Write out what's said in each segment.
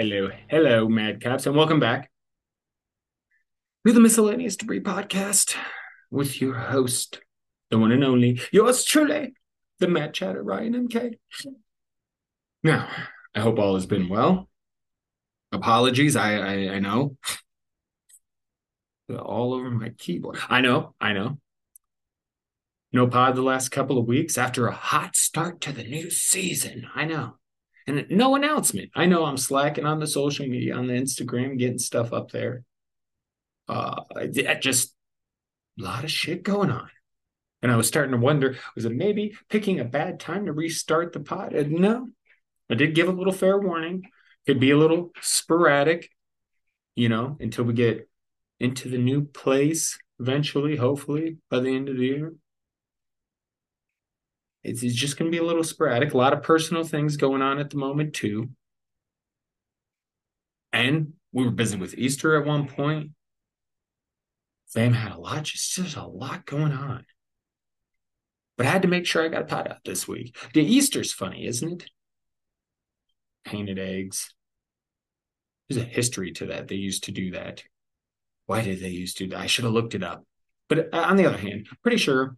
Hello, hello, madcaps, and welcome back to the Miscellaneous Debris Podcast with your host, the one and only, yours truly, the Mad Chatter Ryan MK. Now, I hope all has been well. Apologies, I I, I know. All over my keyboard. I know, I know. No pod the last couple of weeks after a hot start to the new season. I know. And no announcement. I know I'm slacking on the social media, on the Instagram, getting stuff up there. Uh, just a lot of shit going on. And I was starting to wonder, was it maybe picking a bad time to restart the pod? And no, I did give a little fair warning. Could be a little sporadic, you know, until we get into the new place eventually, hopefully by the end of the year. It's, it's just going to be a little sporadic. A lot of personal things going on at the moment, too. And we were busy with Easter at one point. Fam had a lot, just, just a lot going on. But I had to make sure I got a pot out this week. The Easter's funny, isn't it? Painted eggs. There's a history to that. They used to do that. Why did they used to? I should have looked it up. But uh, on the other hand, pretty sure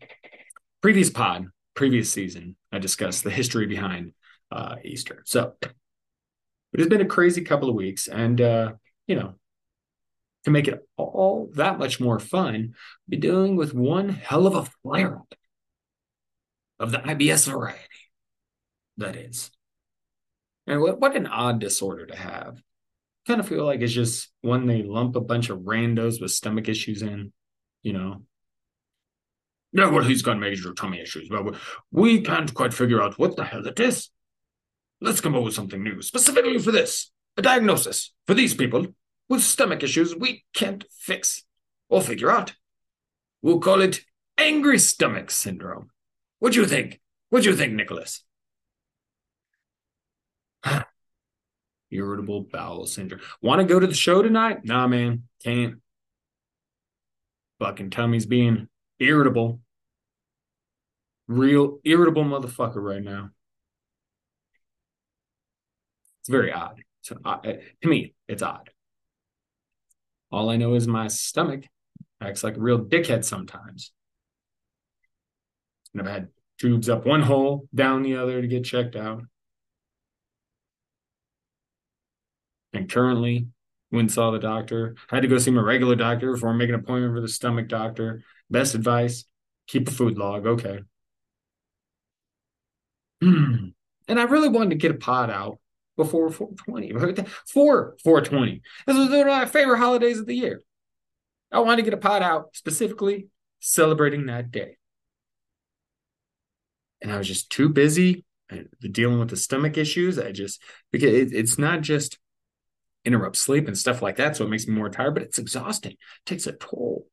previous pod, previous season, I discussed the history behind uh, Easter. So it has been a crazy couple of weeks. And, uh, you know, to make it all that much more fun, be dealing with one hell of a flare up of the IBS variety. That is. And what, what an odd disorder to have. Kind of feel like it's just when they lump a bunch of randos with stomach issues in, you know. Yeah, well, he's got major tummy issues, but we can't quite figure out what the hell it is. Let's come up with something new, specifically for this a diagnosis for these people with stomach issues we can't fix or figure out. We'll call it angry stomach syndrome. What do you think? What do you think, Nicholas? Irritable bowel syndrome. Want to go to the show tonight? Nah, man, can't. Fucking tummy's being irritable. Real irritable motherfucker right now. It's very odd. So uh, to me, it's odd. All I know is my stomach acts like a real dickhead sometimes. And I've had tubes up one hole, down the other to get checked out. And currently, went and saw the doctor. I had to go see my regular doctor before make an appointment for the stomach doctor. Best advice keep a food log. Okay. and I really wanted to get a pot out before 420. For 420. This was one of my favorite holidays of the year. I wanted to get a pot out specifically celebrating that day and I was just too busy dealing with the stomach issues. I just because it, it's not just interrupt sleep and stuff like that, so it makes me more tired, but it's exhausting. It takes a toll.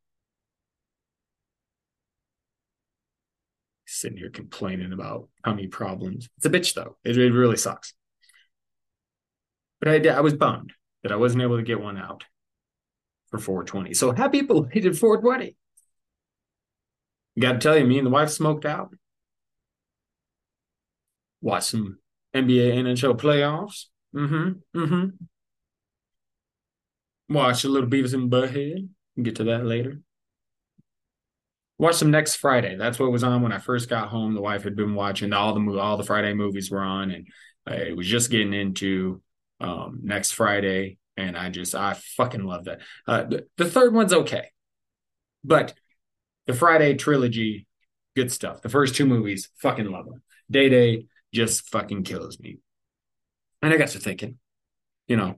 Sitting here complaining about tummy problems. It's a bitch though. It, it really sucks. But I I was bummed that I wasn't able to get one out for 420. So happy belated 420. Got to tell you, me and the wife smoked out watch some NBA, NHL playoffs. Mm-hmm. Mm-hmm. Watch a little Beavis and Butthead. Get to that later. Watch some next Friday. That's what was on when I first got home. The wife had been watching all the all the Friday movies were on, and I was just getting into um, next Friday, and I just I fucking love that. Uh, the, the third one's okay, but the Friday trilogy, good stuff. The first two movies, fucking love them. Day Day, just fucking kills me. And I got to thinking, you know,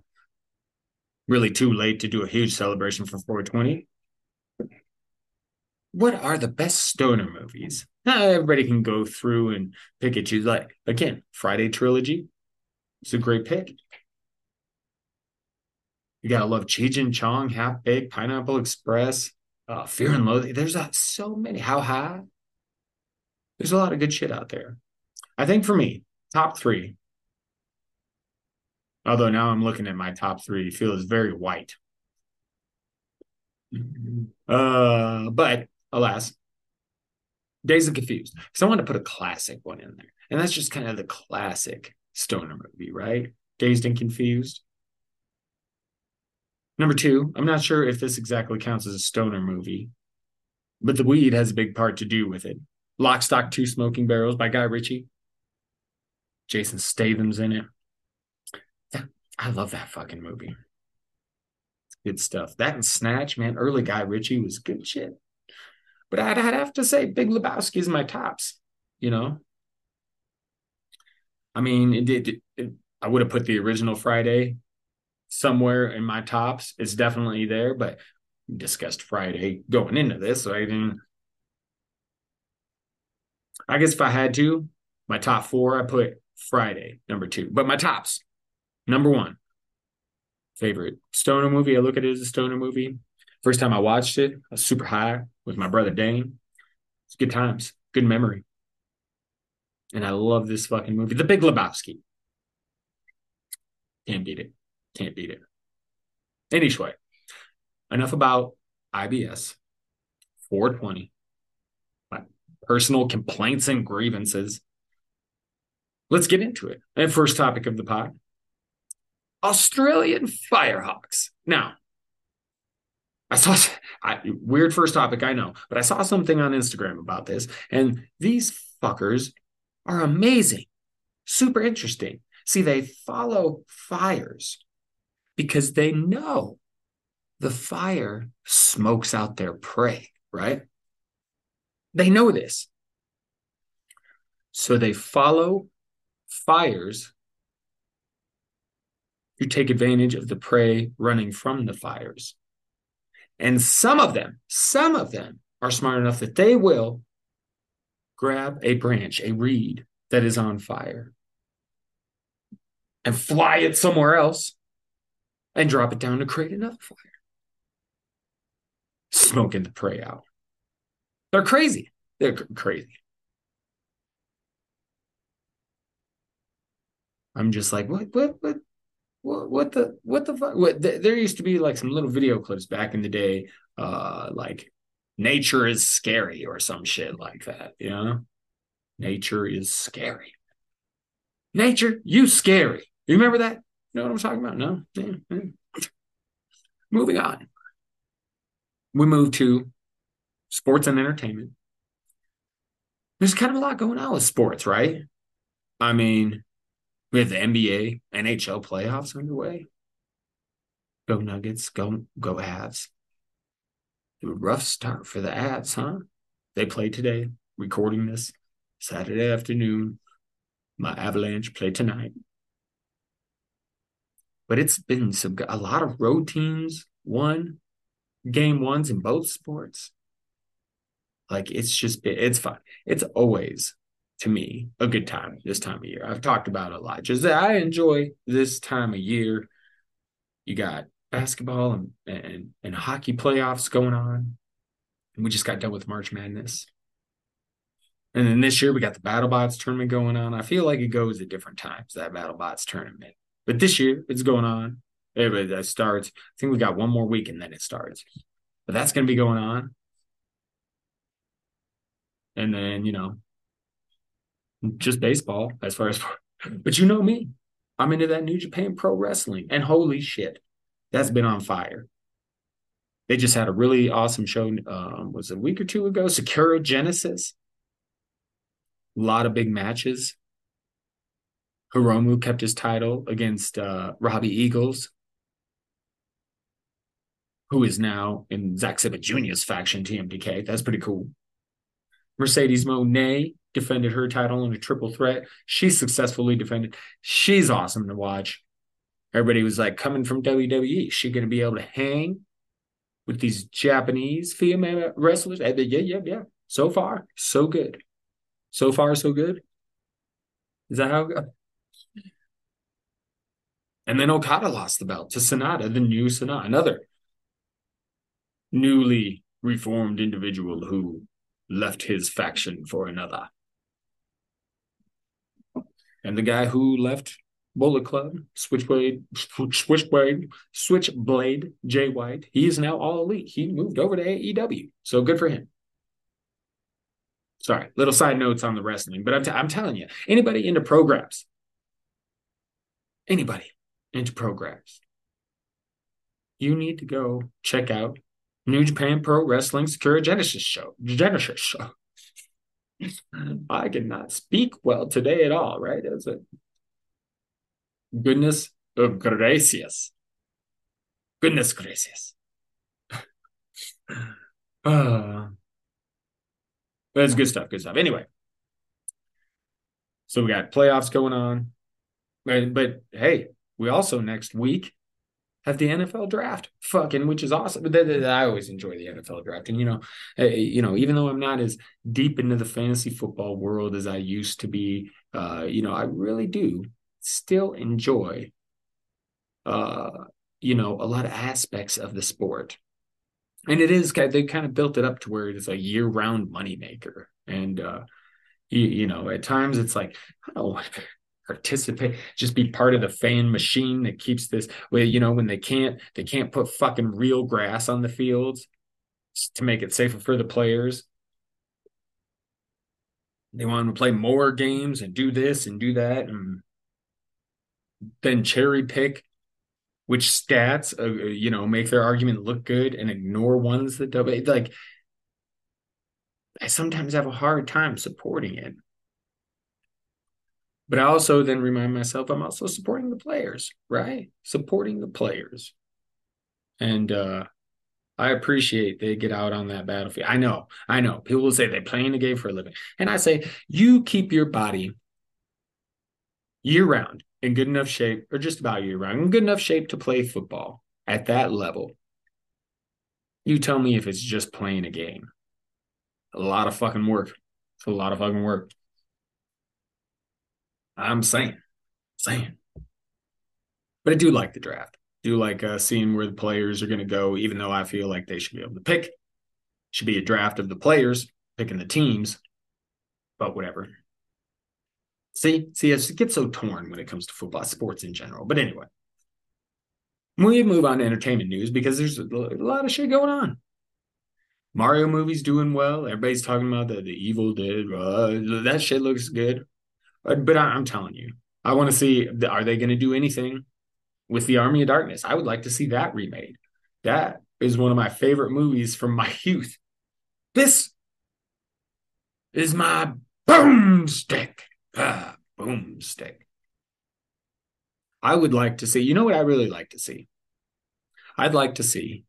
really too late to do a huge celebration for 420. What are the best stoner movies? Everybody can go through and pick and choose. Like again, Friday trilogy. It's a great pick. You gotta love Cheech and Chong, Half Baked, Pineapple Express, uh, Fear and Loathing. There's uh, so many. How high? There's a lot of good shit out there. I think for me, top three. Although now I'm looking at my top three, feels very white. Uh, but alas, Dazed and Confused. Because I want to put a classic one in there. And that's just kind of the classic stoner movie, right? Dazed and Confused. Number two, I'm not sure if this exactly counts as a stoner movie, but the weed has a big part to do with it. Lock, Stock, Two Smoking Barrels by Guy Ritchie. Jason Statham's in it. I love that fucking movie. Good stuff. That and Snatch, man. Early Guy Ritchie was good shit. But I'd, I'd have to say Big Lebowski is my tops. You know, I mean, it did. I would have put the original Friday somewhere in my tops. It's definitely there, but discussed Friday going into this. So I mean, I guess if I had to, my top four, I put Friday number two. But my tops, number one, favorite stoner movie. I look at it as a stoner movie. First time I watched it, I was super high with my brother Dane. It's good times, good memory. And I love this fucking movie. The Big Lebowski. Can't beat it. Can't beat it. Anyway, enough about IBS 420, my personal complaints and grievances. Let's get into it. And first topic of the pod Australian Firehawks. Now, I saw I, weird first topic, I know, but I saw something on Instagram about this, and these fuckers are amazing, super interesting. See, they follow fires because they know the fire smokes out their prey, right? They know this. So they follow fires who take advantage of the prey running from the fires. And some of them, some of them are smart enough that they will grab a branch, a reed that is on fire, and fly it somewhere else and drop it down to create another fire. Smoking the prey out. They're crazy. They're crazy. I'm just like, what, what, what, what, the, what the fuck? What, th- there used to be like some little video clips back in the day, uh, like nature is scary or some shit like that, you know? Nature is scary. Nature, you scary. You remember that? You know what I'm talking about? No? Yeah. Moving on. We move to sports and entertainment. There's kind of a lot going on with sports, right? I mean, we have the NBA, NHL playoffs underway. Go Nuggets, go go Avs. A rough start for the Avs, huh? They play today, recording this Saturday afternoon. My Avalanche play tonight. But it's been some a lot of road teams won game ones in both sports. Like it's just it's fun. It's always to me a good time this time of year. I've talked about it a lot. Just that I enjoy this time of year. You got basketball and and, and hockey playoffs going on. And we just got done with March Madness. And then this year we got the BattleBots tournament going on. I feel like it goes at different times, that BattleBots tournament. But this year it's going on. It starts. I think we got one more week and then it starts. But that's going to be going on. And then, you know, just baseball as far as, but you know me. I'm into that New Japan Pro Wrestling. And holy shit, that's been on fire. They just had a really awesome show. Um, was a week or two ago. Sakura Genesis. A lot of big matches. Hiromu kept his title against uh, Robbie Eagles, who is now in Zack Sabre Jr.'s faction, TMDK. That's pretty cool. Mercedes Moné defended her title in a triple threat. She successfully defended. She's awesome to watch. Everybody was like, coming from WWE, she going to be able to hang with these Japanese female wrestlers? Uh, yeah, yeah, yeah. So far, so good. So far, so good. Is that how it goes? And then Okada lost the belt to Sanada, the new Sanada, another newly reformed individual who left his faction for another. And the guy who left Bullet Club, Switchblade, Switchblade, Switchblade, Jay White, he is now all elite. He moved over to AEW. So good for him. Sorry, little side notes on the wrestling, but I'm, t- I'm telling you, anybody into programs, anybody into programs, you need to go check out New Japan Pro Wrestling Sakura Genesis show. Genesis show. I cannot speak well today at all, right? It's a goodness of gracious. Goodness gracious. uh, that's good stuff. Good stuff. Anyway, so we got playoffs going on, but, but hey, we also next week have the NFL draft, fucking, which is awesome. I always enjoy the NFL draft, and you know, eh, you know, even though I'm not as deep into the fantasy football world as I used to be, uh, you know, I really do still enjoy, uh, you know, a lot of aspects of the sport. And it is they kind of built it up to where it is a year-round moneymaker. And uh you, you know at times it's like to participate just be part of the fan machine that keeps this well you know when they can't they can't put fucking real grass on the fields to make it safer for the players. They want to play more games and do this and do that and then cherry pick which stats uh, uh, you know make their argument look good and ignore ones that don't like i sometimes have a hard time supporting it but i also then remind myself i'm also supporting the players right supporting the players and uh I appreciate they get out on that battlefield. I know, I know. People will say they play in the game for a living. And I say, you keep your body year round in good enough shape, or just about year round, in good enough shape to play football at that level. You tell me if it's just playing a game. A lot of fucking work. It's a lot of fucking work. I'm saying, saying. But I do like the draft. do like uh, seeing where the players are going to go, even though I feel like they should be able to pick. Should be a draft of the players, picking the teams. But whatever. See, see, it gets so torn when it comes to football, sports in general. But anyway, we move on to entertainment news because there's a lot of shit going on. Mario movie's doing well. Everybody's talking about the, the Evil Dead. Uh, that shit looks good. But, but I, am telling you, I want to see are they going to do anything with the Army of Darkness? I would like to see that remade. That is one of my favorite movies from my youth. This is my boomstick. Ah, boomstick. I would like to see, you know what I really like to see? I'd like to see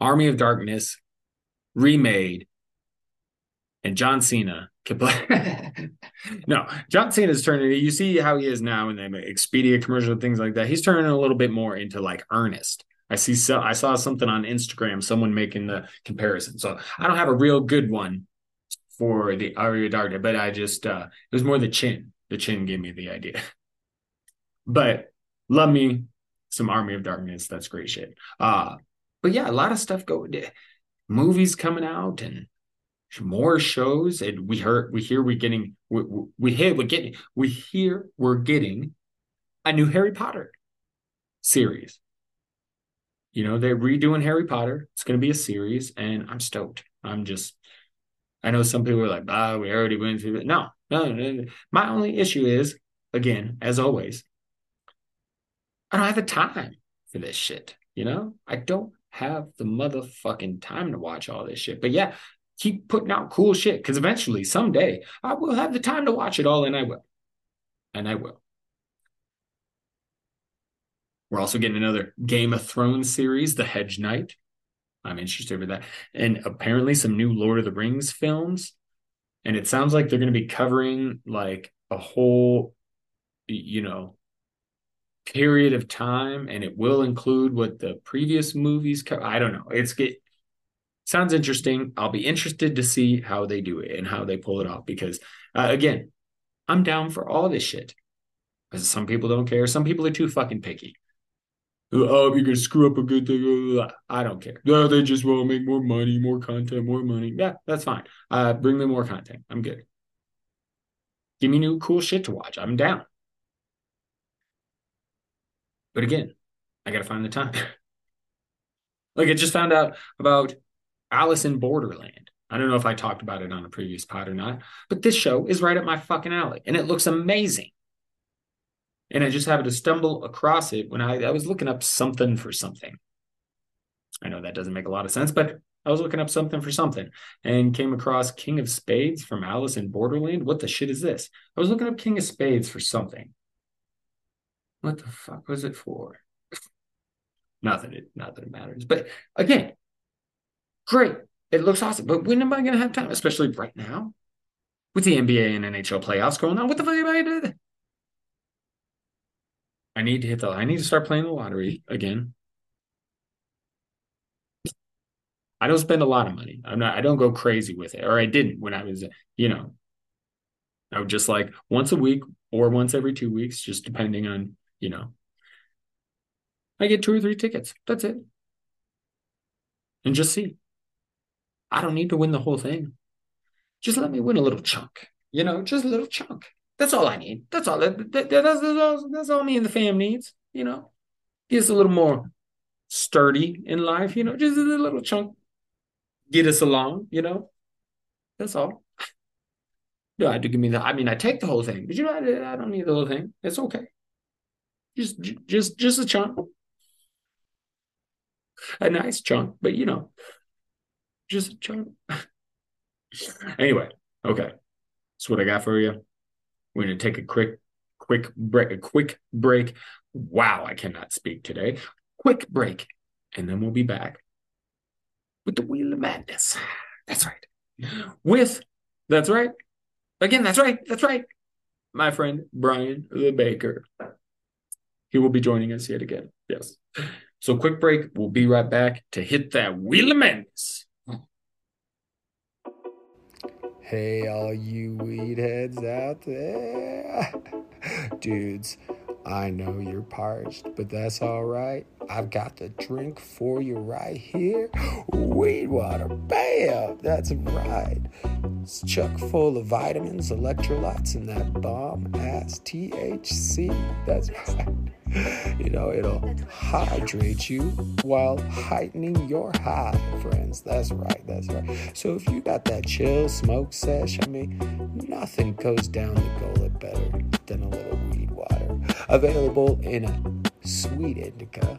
Army of Darkness remade and John Cena could no, John Cena's turning. You see how he is now in the Expedia commercial and things like that. He's turning a little bit more into like Ernest. I see. So I saw something on Instagram, someone making the comparison. So I don't have a real good one for the Arya Darda, but I just uh it was more the chin. The chin gave me the idea. But love me some Army of Darkness. That's great shit. Uh but yeah, a lot of stuff going movies coming out and more shows and we heard we hear we're getting we, we hear we're getting we hear we're getting a new Harry Potter series. You know, they're redoing Harry Potter. It's going to be a series and I'm stoked. I'm just I know some people are like, ah, we already went through it. No, no, no. My only issue is, again, as always, I don't have the time for this shit. You know, I don't have the motherfucking time to watch all this shit. But yeah, keep putting out cool shit because eventually, someday, I will have the time to watch it all, and I will. And I will. We're also getting another Game of Thrones series, The Hedge Knight. I'm interested in that. And apparently some new Lord of the Rings films. And it sounds like they're going to be covering like a whole, you know, period of time and it will include what the previous movies co- I don't know. It's get sounds interesting. I'll be interested to see how they do it and how they pull it off because uh, again, I'm down for all this shit. Because some people don't care. Some people are too fucking picky oh, you're gonna screw up a good thing. I don't care. No, they just want to make more money, more content, more money. Yeah, that's fine. Uh, bring me more content. I'm good. Give me new cool shit to watch. I'm down. But again, I gotta find the time. like I just found out about Alice in Borderland. I don't know if I talked about it on a previous pod or not, but this show is right up my fucking alley and it looks amazing And I just happened to stumble across it when I, I was looking up something for something. I know that doesn't make a lot of sense, but I was looking up something for something and came across King of Spades from Alice in Borderland. What the shit is this? I was looking up King of Spades for something. What the fuck was it for? not that it not that it matters. But again, great. It looks awesome. But when am I gonna have time? Especially right now? With the NBA and NHL playoffs going on. What the fuck am I gonna do? I need to hit the I need to start playing the lottery again. I don't spend a lot of money. I'm not I don't go crazy with it. Or I didn't when I was, you know. I would just like once a week or once every two weeks, just depending on, you know. I get two or three tickets. That's it. And just see. I don't need to win the whole thing. Just let me win a little chunk. You know, just a little chunk. That's all I need. That's all. That, that, that's, that's, all, that's all me and the fam needs. You know, get us a little more sturdy in life. You know, just a little chunk get us along, you know. That's all. You I do give me the. I mean, I take the whole thing, but you know, I, I don't need the whole thing. It's okay. Just, just, just a chunk, a nice chunk, but you know, just chunk. anyway, okay. That's what I got for you. We're gonna take a quick, quick break. A quick break. Wow, I cannot speak today. Quick break, and then we'll be back with the Wheel of Madness. That's right. With, that's right. Again, that's right. That's right. My friend Brian the Baker. He will be joining us yet again. Yes. So, quick break. We'll be right back to hit that Wheel of Madness. Hey, all you weed heads out there. Dudes, I know you're parched, but that's all right. I've got the drink for you right here. Weed water, bam! That's right. It's chock full of vitamins, electrolytes, and that bomb ass THC. That's right. You know, it'll hydrate you while heightening your high, friends. That's right, that's right. So if you got that chill smoke sesh, I mean, nothing goes down the gullet better than a little weed water. Available in a sweet indica,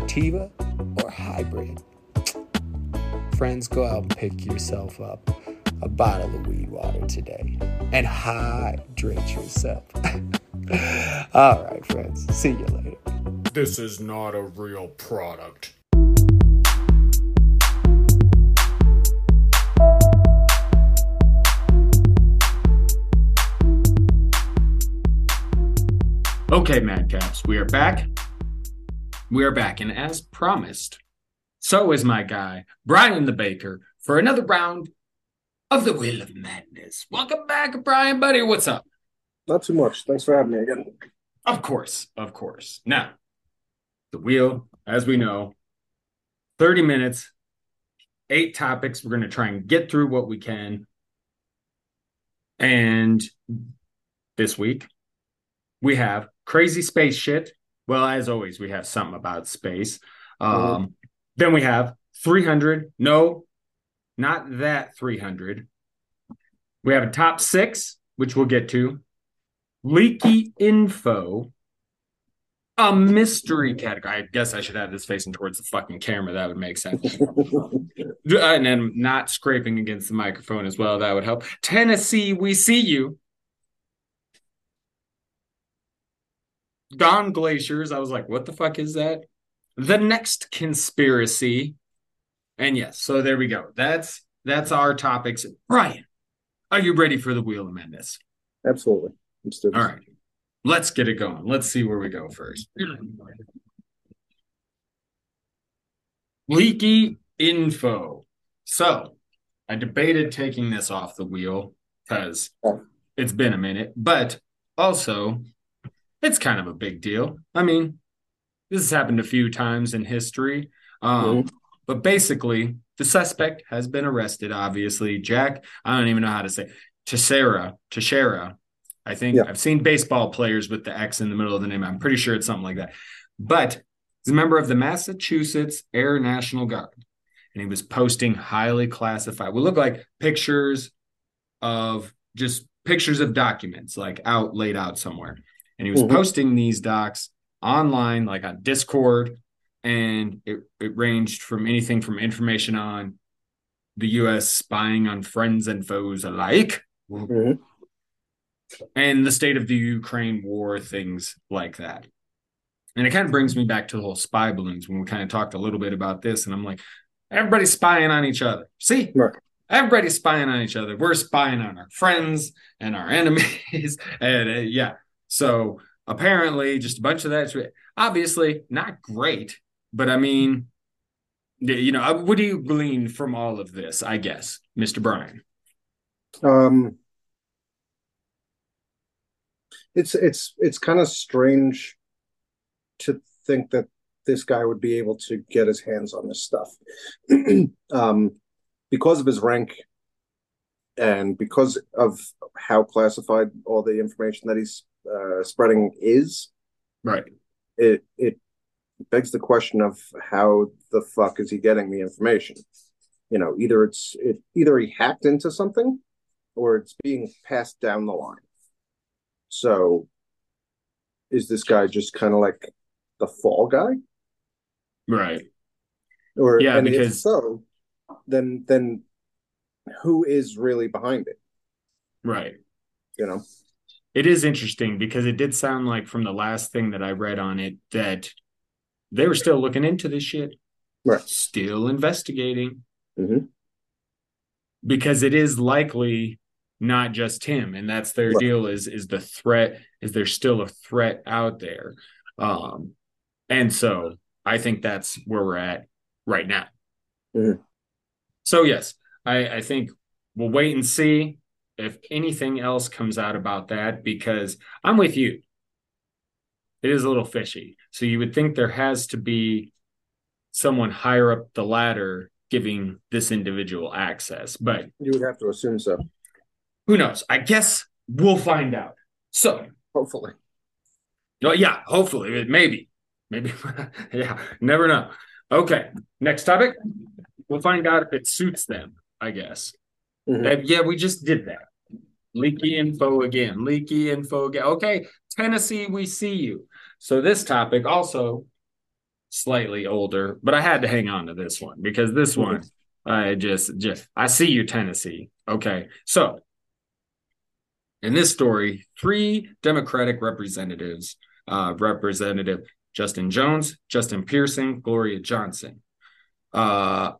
sativa, or hybrid. Friends, go out and pick yourself up a bottle of weed water today and hydrate yourself. All right, friends. See you later. This is not a real product. Okay, Madcaps, we are back. We are back, and as promised, so is my guy, Brian the Baker, for another round of the Wheel of Madness. Welcome back, Brian, buddy. What's up? Not too much. Thanks for having me again. Of course, of course. Now, the wheel, as we know, 30 minutes, eight topics. We're going to try and get through what we can. And this week, we have crazy space shit. Well, as always, we have something about space. Um, mm-hmm. Then we have 300. No, not that 300. We have a top six, which we'll get to. Leaky info. A mystery category. I guess I should have this facing towards the fucking camera. That would make sense. and then not scraping against the microphone as well. That would help. Tennessee, we see you. Dawn Glaciers. I was like, what the fuck is that? The next conspiracy. And yes, so there we go. That's that's our topics. Brian, are you ready for the Wheel of Madness? Absolutely. I'm still All right. Let's get it going. Let's see where we go first. Leaky info. So I debated taking this off the wheel because it's been a minute, but also it's kind of a big deal. I mean, this has happened a few times in history. Um, mm-hmm. But basically, the suspect has been arrested, obviously. Jack, I don't even know how to say Teixeira, Teixeira. I think yeah. I've seen baseball players with the X in the middle of the name. I'm pretty sure it's something like that. But he's a member of the Massachusetts Air National Guard. And he was posting highly classified, would look like pictures of just pictures of documents, like out laid out somewhere and he was Mhm. posting these docs online, like on Discord, and it, it ranged from anything from information on the U.S. spying on friends and foes alike, Mhm. and the state of the Ukraine war, things like that. And it kind of brings me back to the whole spy balloons when we kind of talked a little bit about this, and I'm like, everybody's spying on each other. See, Right. everybody's spying on each other. We're spying on our friends and our enemies, and uh, yeah. So apparently, just a bunch of that's obviously not great, but I mean, you know, uh, what do you glean from all of this? I guess, Mister Brian. Um, it's it's it's kind of strange to think that this guy would be able to get his hands on this stuff, um, because of his rank and because of how classified all the information that he's uh, spreading is. Right. It it begs the question of how the fuck is he getting the information? You know, either it's it either he hacked into something or it's being passed down the line. So is this guy just kind of like the fall guy? Right. Or Yeah, and if because- so, then then who is really behind it? Right. You know? It is interesting because it did sound like from the last thing that I read on it that they were still looking into this shit, Right. still investigating Mhm. because it is likely not just him, and that's their Right. deal. Is is the threat? Is there still a threat out there? Um, and so I think that's where we're at right now. Mhm. So yes, I, I think we'll wait and see if anything else comes out about that because I'm with you. It is a little fishy. So you would think there has to be someone higher up the ladder giving this individual access, but You would have to assume so. who knows? I guess we'll find out. So, Hopefully. oh, yeah, hopefully, maybe, maybe, yeah, never know. Okay, next topic. We'll find out if it suits them, I guess. Mhm. Uh, yeah, we just did that. Leaky info again. Leaky info again. Okay, Tennessee, we see you. So this topic also slightly older, but I had to hang on to this one because this Mhm. one, I just just I see you, Tennessee. Okay, so in this story, three Democratic representatives, uh, Representative Justin Jones, Justin Pearson, Gloria Johnson. Uh,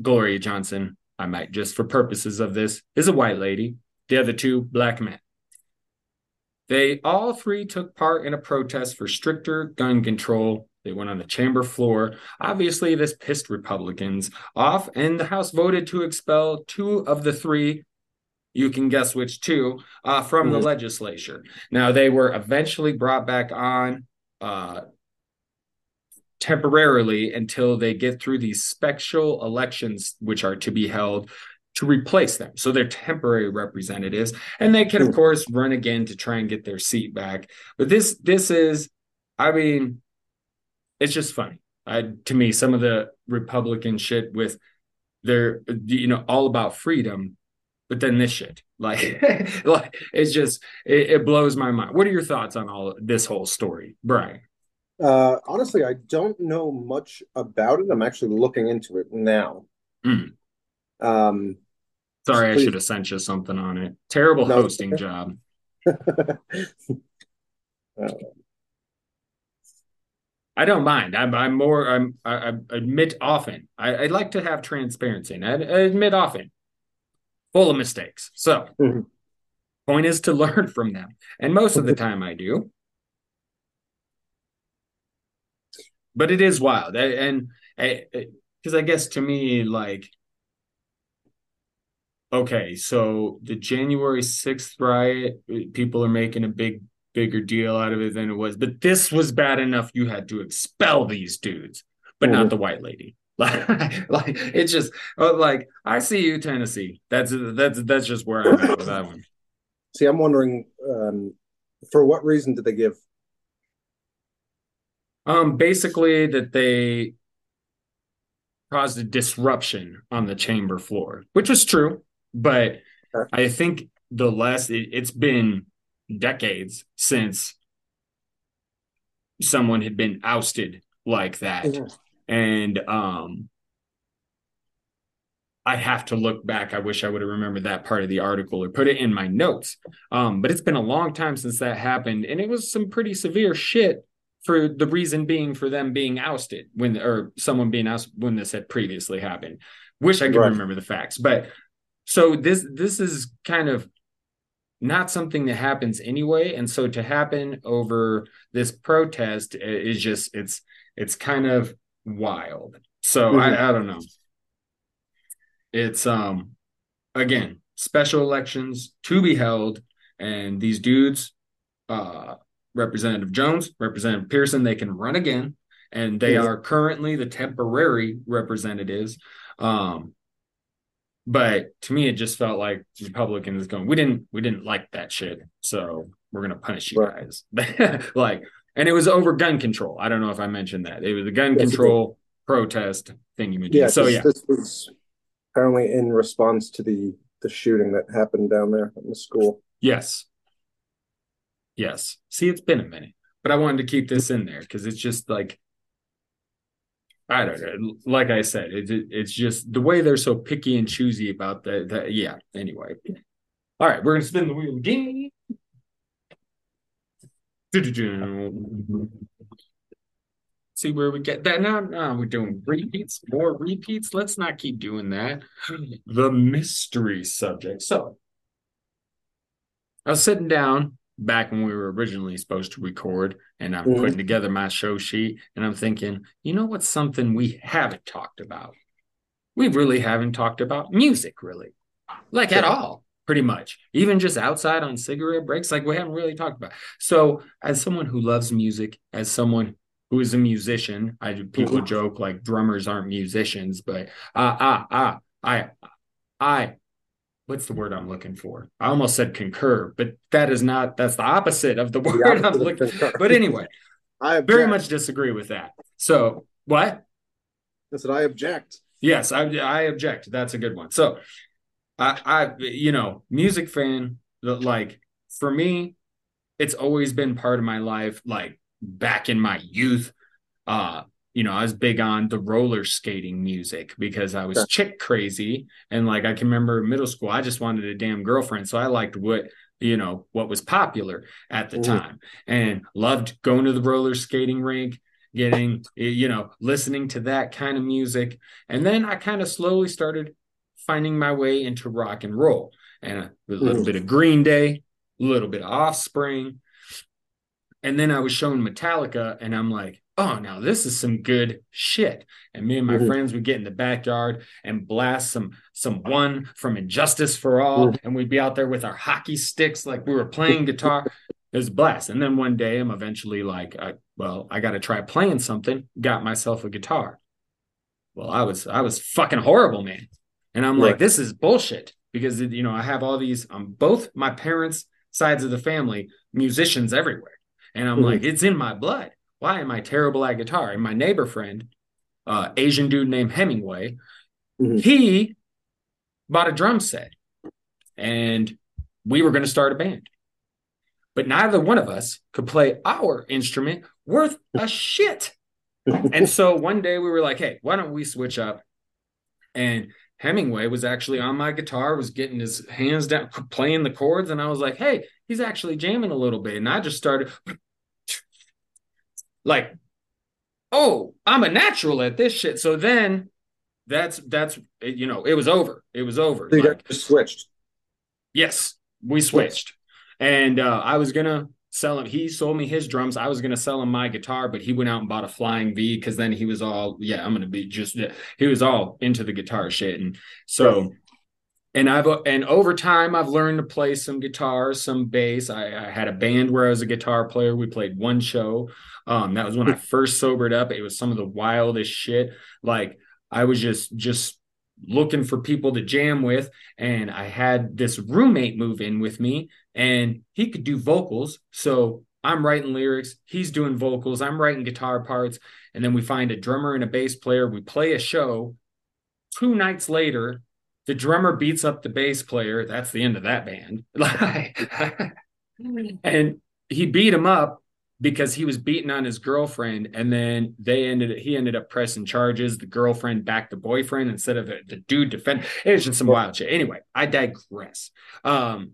Gloria Johnson, I might just for purposes of this, is a white lady. The other two, black men. They all three took part in a protest for stricter gun control. They went on the chamber floor. Obviously, this pissed Republicans off, and the House voted to expel two of the three. You can guess which two uh, from the Mhm. legislature. Now, they were eventually brought back on uh, temporarily until they get through these special elections, which are to be held to replace them. So they're temporary representatives, and they can, of Hmm. course, run again to try and get their seat back. But this, this is, I mean, it's just funny I, to me. Some of the Republican shit with their, you know, all about freedom, but then this shit, like, like it's just, it, it blows my mind. What are your thoughts on all this whole story, Brian? Uh, honestly, I don't know much about it. I'm actually looking into it now. Mm. Um, Sorry, I Please. should have sent you something on it. Terrible No. hosting job. I don't mind. I'm, I'm more. I'm. I, I admit often. I, I like to have transparency. And I, I admit often, full of mistakes. So, Mhm. point is to learn from them, and most of the time I do. But it is wild, and because I guess to me, like, okay, so the January sixth riot, people are making a big bigger deal out of it than it was. But this was bad enough you had to expel these dudes, but not Mhm. the white lady. Like, like it's just uh, like I see you, Tennessee. That's that's that's just where I'm at with that one. see, I'm wondering, um, for what reason did they give? Um, basically that they caused a disruption on the chamber floor, which was true, but Okay. I think the last it, it's been decades since someone had been ousted like that. Mhm. And um I have to look back. I wish I would have remembered that part of the article or put it in my notes. Um, but it's been a long time since that happened, and it was some pretty severe shit for the reason being for them being ousted when or someone being ousted when this had previously happened. Wish I could Right. remember the facts. But so this this is kind of not something that happens anyway. And so to happen over this protest is just it's it's kind of wild. So Mhm. I, I don't know. It's um again special elections to be held, and these dudes, uh Representative Jones, Representative Pearson, they can run again, and they are currently the temporary representatives. Um but to me it just felt like Republicans going, we didn't we didn't like that shit, so we're gonna punish you Right. guys. like and it was over gun control. I don't know if I mentioned that. It was a gun Yes, control protest thingy Yeah. So this, yeah. this was apparently in response to the the shooting that happened down there in the school. Yes. Yes. See, it's been a minute, but I wanted to keep this in there because it's just like, I don't know. Like I said, it's it's just the way they're so picky and choosy about that. That yeah. Anyway, all right, we're gonna spin the wheel again. See where we get that now. Now we're doing repeats, more repeats. Let's not keep doing that. The mystery subject. So I was sitting down back when we were originally supposed to record, and I'm Mhm. putting together my show sheet, and I'm thinking, you know what's something we haven't talked about? We really haven't talked about music, really, like at all, pretty much. Even just outside on cigarette breaks, like we haven't really talked about. So, as someone who loves music, as someone who is a musician, I people Mhm. joke like drummers aren't musicians, but ah ah ah, I I what's the word I'm looking for? I almost said concur, but that is not that's the opposite of the The word opposite I'm looking concur. But anyway, I object. very much disagree with that. So what? I said I object. Yes, I I object. That's a good one. So I I you know, music fan like for me it's always been part of my life like back in my youth uh you know, I was big on the roller skating music because I was Sure. chick crazy and like I can remember middle school I just wanted a damn girlfriend so I liked what you know what was popular at the Mhm. time and loved going to the roller skating rink getting you know listening to that kind of music and then I kind of slowly started finding my way into rock and roll and a, little Mhm. bit of Green Day a little bit of Offspring and then I was shown Metallica, and I'm like, oh, now this is some good shit. And me and my Mhm. friends would get in the backyard and blast some some one from And Justice for All, Mhm. and we'd be out there with our hockey sticks like we were playing guitar. It was a blast. And then one day, I'm eventually like, I, well, I got to try playing something. Got myself a guitar. Well, I was I was fucking horrible, man. And I'm like, this is bullshit because you know I have all these on both my parents' sides of the family musicians everywhere, and I'm Mhm. like, it's in my blood. Why am I terrible at guitar? And my neighbor friend, uh, Asian dude named Hemingway, Mhm. he bought a drum set, and we were going to start a band, but neither one of us could play our instrument worth a shit. And so one day we were like, hey, why don't we switch up? And Hemingway was actually on my guitar, was getting his hands down, playing the chords. And I was like, hey, he's actually jamming a little bit. And I just started like, oh, I'm a natural at this shit. So then that's, that's, you know, it was over. It was over. You Like, just switched. Yes, we switched. And uh, I was gonna sell him. He sold me his drums. I was gonna sell him my guitar, but he went out and bought a flying V because then he was all, yeah, I'm gonna be just. He was all into the guitar shit, and so. And I've and over time I've learned to play some guitar, some bass. I, I had a band where I was a guitar player. We played one show. Um, that was when I first sobered up. It was some of the wildest shit. Like I was just just looking for people to jam with and I had this roommate move in with me and he could do vocals so I'm writing lyrics he's doing vocals I'm writing guitar parts and then we find a drummer and a bass player we play a show two nights later the drummer beats up the bass player. That's the end of that band. And he beat him up because he was beating on his girlfriend and then they ended he ended up pressing charges. The girlfriend backed the boyfriend instead of the, the dude defend it was just some wild shit. Anyway i digress. Um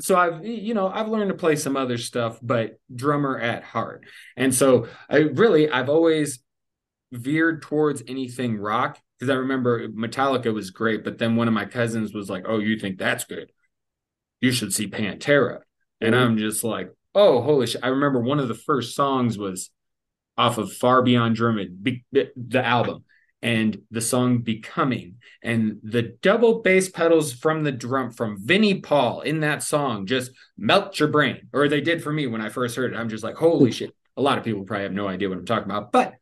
so i've you know i've learned to play some other stuff but drummer at heart. And so i really i've always veered towards anything rock because i remember metallica was great but then one of my cousins was like oh you think that's good? You should see pantera. And Mhm. i'm just like oh holy shit i remember one of the first songs was off of far beyond german be- the album and the song becoming and the double bass pedals from the drum from vinnie paul in that song just melt your brain or they did for me when i first heard it. I'm just like holy shit. A lot of people probably have no idea what i'm talking about but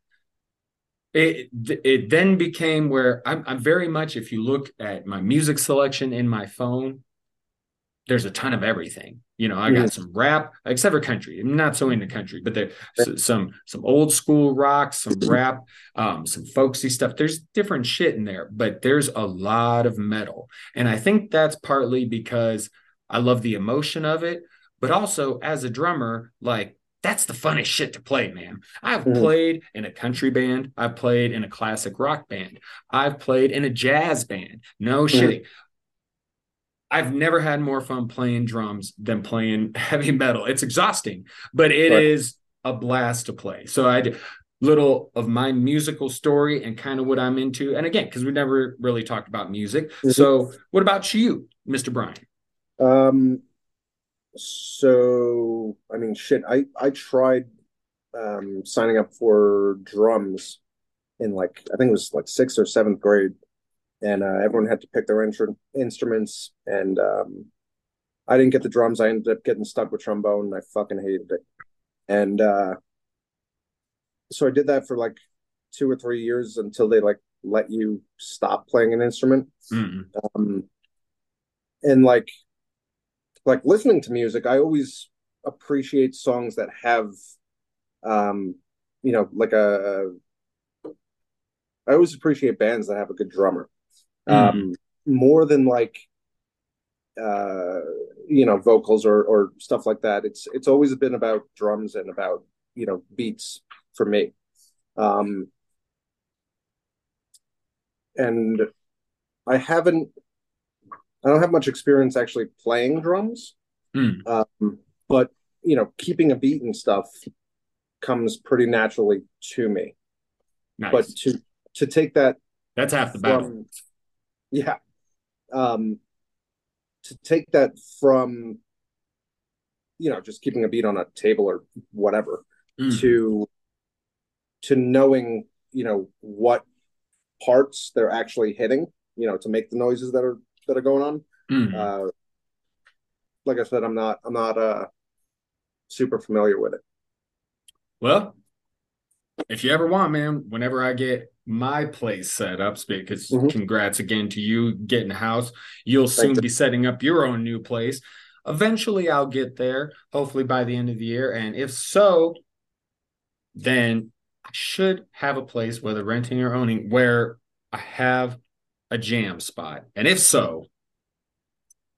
it it then became where I'm, I'm very much if you look at my music selection in my phone there's a ton of everything. You know i got some rap except for country. I'm not so into country but there's some some old school rock some rap um some folksy stuff. There's different shit in there but there's a lot of metal. And i think that's partly because i love the emotion of it but also as a drummer like that's the funnest shit to play man i've Mhm. played in a country band i've played in a classic rock band i've played in a jazz band no shitting I've never had more fun playing drums than playing heavy metal. It's exhausting, but it is a blast to play. So I I d- little of my musical story and kind of what I'm into. And again, because we never really talked about music. Mhm. So what about you, Mr. Brian? Um, so I mean, shit. I I tried um signing up for drums in like I think it was like sixth or seventh grade, and uh, everyone had to pick their instru instruments, and um, I didn't get the drums. I ended up getting stuck with trombone, and I fucking hated it. And uh, so I did that for like two or three years until they like let you stop playing an instrument. Mm. Um, and like like listening to music, I always appreciate songs that have um, you know, like a I always appreciate bands that have a good drummer. Um, more than like uh, you know, vocals or or stuff like that. It's it's always been about drums and about, you know, beats for me. Um, and I haven't I don't have much experience actually playing drums. Mm. Um, but you know, keeping a beat and stuff comes pretty naturally to me. Nice. But to to take that That's half the battle. from yeah. Um to take that from you know, just keeping a beat on a table or whatever Mm. to to knowing, you know, what parts they're actually hitting, you know, to make the noises that are that are going on. Mm. Uh, like I said, I'm not I'm not uh super familiar with it. Well, if you ever want, man, whenever I get my place set up, because Mhm. congrats again to you getting a house. You'll soon you. be setting up your own new place. Eventually, I'll get there, hopefully by the end of the year. And if so, then I should have a place, whether renting or owning, where I have a jam spot. And if so,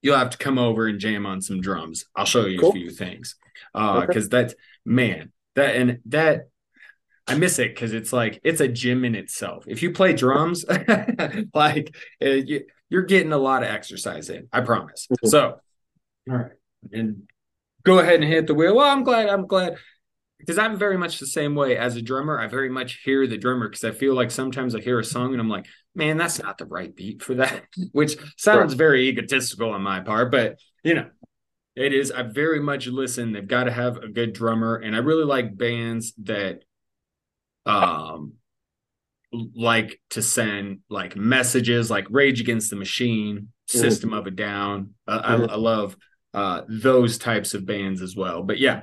you'll have to come over and jam on some drums. I'll show you Cool. a few things. Uh, Okay. because that's man, that and that I miss it because it's like it's a gym in itself. If you play drums, like uh, you, you're getting a lot of exercise in. I promise. Mhm. So, all right, and go ahead and hit the wheel. Well, I'm glad. I'm glad because I'm very much the same way as a drummer. I very much hear the drummer because I feel like sometimes I hear a song and I'm like, man, that's not the right beat for that, which sounds very egotistical on my part, but you know, it is. I very much listen. They've got to have a good drummer, and I really like bands that um like to send like messages like Rage Against the Machine, System of a Down. Uh, I, I love uh those types of bands as well. But yeah.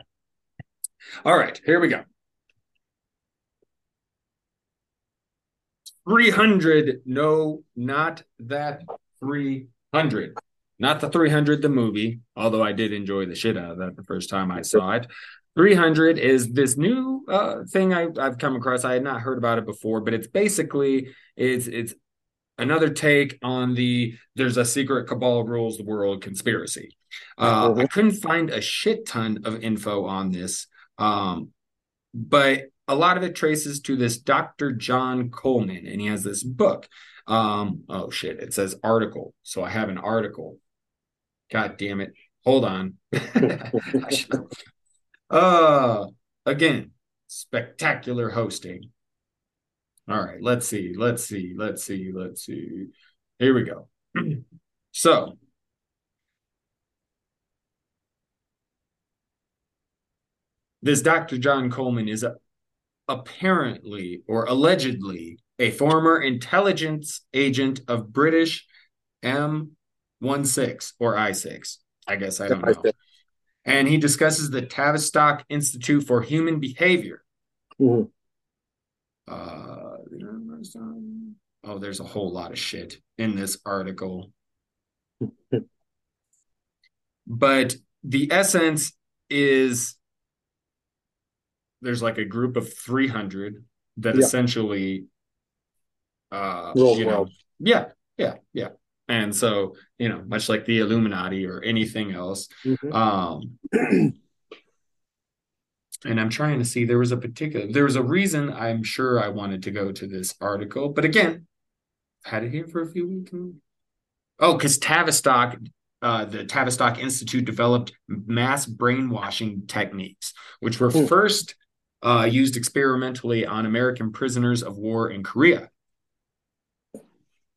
All right, here we go. 300 no not that 300 not the 300 the movie although i did enjoy the shit out of that the first time i saw it 300 is this new uh, thing I, i've come across i had not heard about it before but it's basically it's it's another take on the there's a secret cabal rules the world conspiracy uh, i Mhm. couldn't find a shit ton of info on this Um, but a lot of it traces to this Dr. John Coleman, and he has this book. Um, oh shit, it says article. So I have an article. God damn it. Hold on. uh again, spectacular hosting. All right, let's see, let's see, let's see, let's see. Here we go. so this Dr. John Coleman is a, apparently or allegedly a former intelligence agent of British M16 or I6. I guess I don't know. And he discusses the Tavistock Institute for Human Behavior. Mm-hmm. Uh, oh, there's a whole lot of shit in this article. but the essence is there's like a group of 300 that yeah. essentially uh you know, yeah yeah yeah and so you know much like the illuminati or anything else mm-hmm. um and i'm trying to see there was a particular there was a reason i'm sure i wanted to go to this article but again had it here for a few weeks oh because tavistock uh, the Tavistock Institute developed mass brainwashing techniques, which were mm. first uh, used experimentally on American prisoners of war in Korea.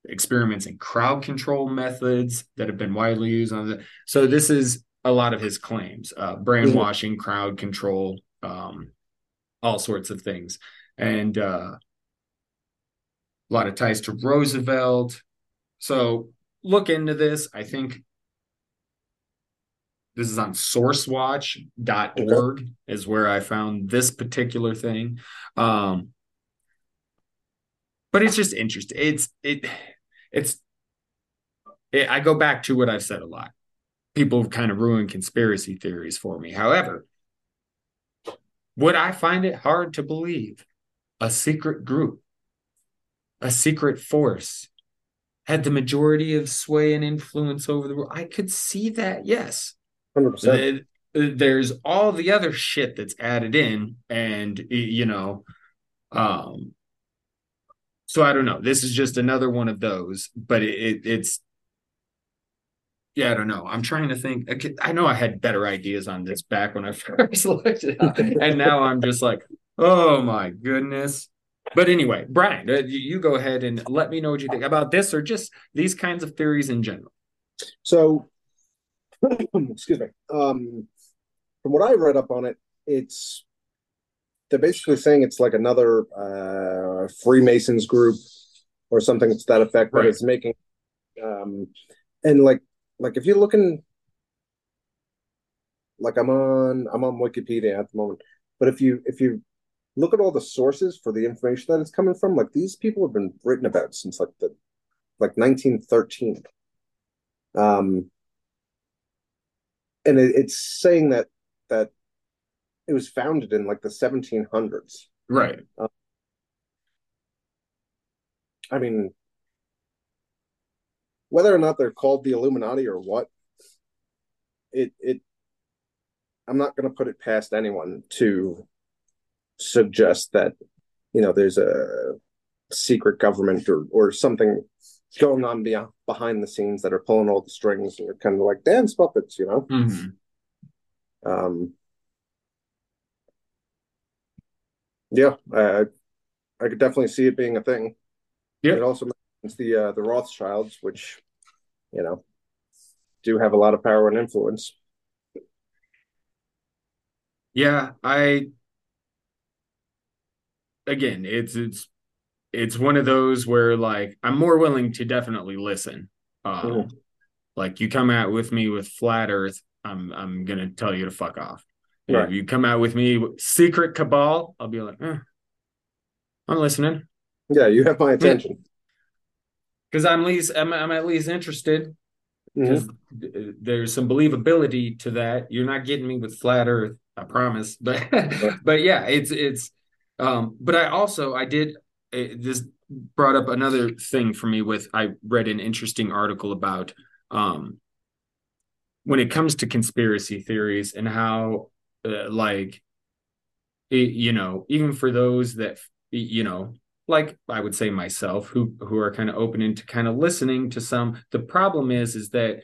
Experiments in crowd control methods that have been widely used on the so this is a lot of his claims uh, brainwashing mm-hmm. crowd control um, all sorts of things. And uh, a lot of ties to roosevelt. So look into this. I think this is on sourcewatch.org is where i found this particular thing um, but it's just interesting it's it it's it, I go back to what I've said a lot. People have kind of ruin conspiracy theories for me. However, would I find it hard to believe a secret group, a secret force had the majority of sway and influence over the world? I could see that, yes. 100%. There's all the other shit that's added in, and you know, um, so I don't know. This is just another one of those, but it, it, it's yeah, I don't know. I'm trying to think. I know I had better ideas on this back when I first looked it up, and now I'm just like, oh my goodness. But anyway, Brian, uh, you go ahead and let me know what you think about this or just these kinds of theories in general. So, excuse me. Um, from what I read up on it, it's they're basically saying it's like another uh, Freemasons group or something to that effect. Right. But it's making, um, and like like if you're looking, like I'm on I'm on Wikipedia at the moment, but if you if you look at all the sources for the information that it's coming from, like these people have been written about since like the like 1913. Um, and it, it's saying that that it was founded in like the 1700s. Right. Uh, I mean, whether or not they're called the Illuminati or what, it it I'm not going to put it past anyone to suggest that you know there's a secret government or or something going on beyond behind the scenes that are pulling all the strings and you're kind of like dance puppets, you know. Mm-hmm. Um, Yeah, I I could definitely see it being a thing. Yeah. It also mentions the uh, the Rothschilds, which you know do have a lot of power and influence. Yeah, I again, it's it's it's one of those where like I'm more willing to definitely listen. Um, mm-hmm. Like you come out with me with flat Earth, I'm I'm gonna tell you to fuck off. Right. If you come out with me with secret cabal, I'll be like, eh, I'm listening. Yeah, you have my attention. Because I'm least I'm, I'm at least interested. Because mm-hmm. there's some believability to that. You're not getting me with flat Earth, I promise. But but yeah, it's it's. Um, but I also I did uh, this brought up another thing for me with I read an interesting article about um when it comes to conspiracy theories and how uh, like it, you know, even for those that you know, like I would say myself, who who are kind of open into kind of listening to some. The problem is, is that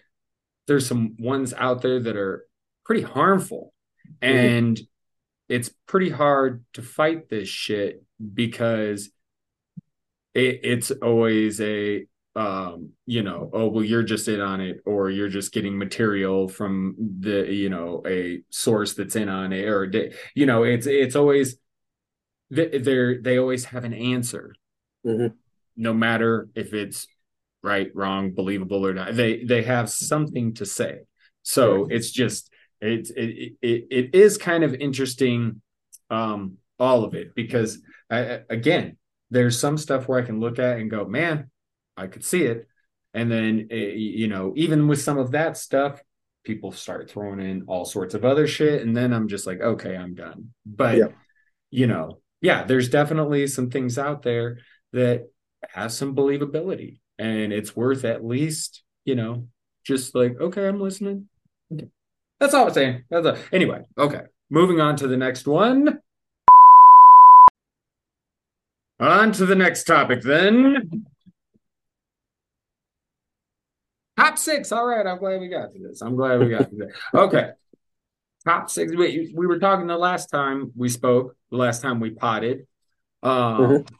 there's some ones out there that are pretty harmful, and mm-hmm. it's pretty hard to fight this shit because it, it's always a um, you know, oh well, you're just in on it, or you're just getting material from the, you know, a source that's in on it, or you know, it's it's always they're they always have an answer, mm-hmm. no matter if it's right, wrong, believable or not. They they have something to say. So it's just it's it, it it is kind of interesting, um, all of it because I, again, there's some stuff where I can look at and go, man, I could see it. And then, eh, you know, even with some of that stuff, people start throwing in all sorts of other shit. And then I'm just like, okay, I'm done. But, yeah. you know, yeah, there's definitely some things out there that have some believability and it's worth at least, you know, just like, okay, I'm listening. That's all I'm saying. That's a, anyway, okay. Moving on to the next one. On to the next topic then. Top six. All right. I'm glad we got to this. I'm glad we got to this. Okay. Top six. We, we were talking the last time we spoke, the last time we potted. Um, mm-hmm.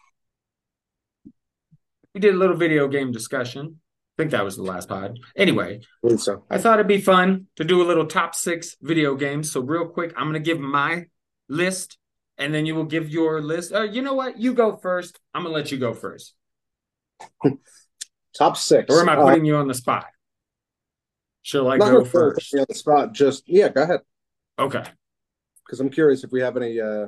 We did a little video game discussion. I think that was the last pod. Anyway, I, so. I thought it'd be fun to do a little top six video games. So, real quick, I'm going to give my list and then you will give your list. Uh, you know what? You go first. I'm going to let you go first. Top six. Or am I putting uh, you on the spot? Shall I go first? On the spot. Just yeah, go ahead. Okay. Because I'm curious if we have any uh,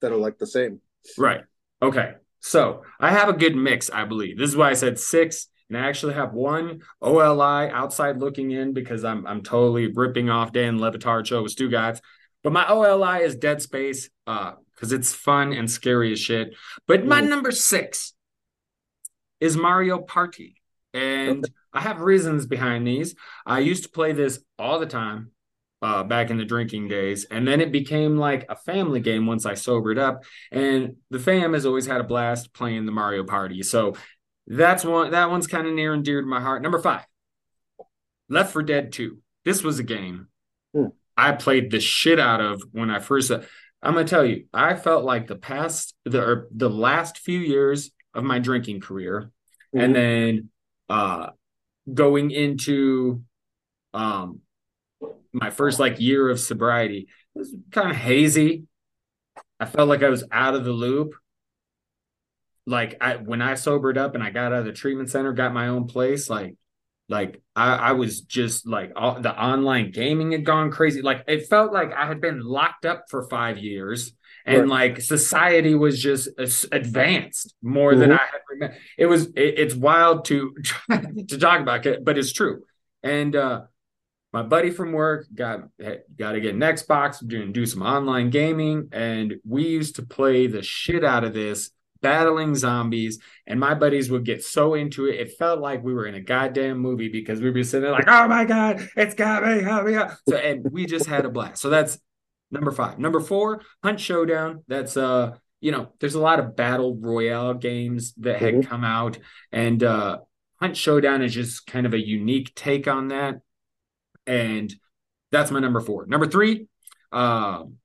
that are like the same. Right. Okay. So I have a good mix, I believe. This is why I said six, and I actually have one OLI outside looking in because I'm I'm totally ripping off Dan Le Batard show with Stugotz. But my OLI is Dead Space, uh, because it's fun and scary as shit. But my mm. number six is Mario Party. And I have reasons behind these. I used to play this all the time uh, back in the drinking days. And then it became like a family game once I sobered up. And the fam has always had a blast playing the Mario Party. So that's one that one's kind of near and dear to my heart. Number five, Left 4 Dead 2. This was a game mm. I played the shit out of when I first. I'm gonna tell you, I felt like the past the the last few years of my drinking career, mm-hmm. and then uh, going into um, my first like year of sobriety, it was kind of hazy. I felt like I was out of the loop. Like I when I sobered up and I got out of the treatment center, got my own place, like like I, I was just like all, the online gaming had gone crazy. Like it felt like I had been locked up for five years, and like society was just advanced more mm-hmm. than I had. Remember. It was it, it's wild to to talk about it, but it's true. And uh, my buddy from work got got to get an Xbox, do, do some online gaming, and we used to play the shit out of this battling zombies, and my buddies would get so into it. It felt like we were in a goddamn movie because we'd be sitting there like, "Oh my god, it's got me, got me!" So, and we just had a blast. So that's number five. Number four, Hunt Showdown. That's uh, you know, there's a lot of battle royale games that had mm-hmm. come out, and uh, Hunt Showdown is just kind of a unique take on that, and that's my number four. Number three, um,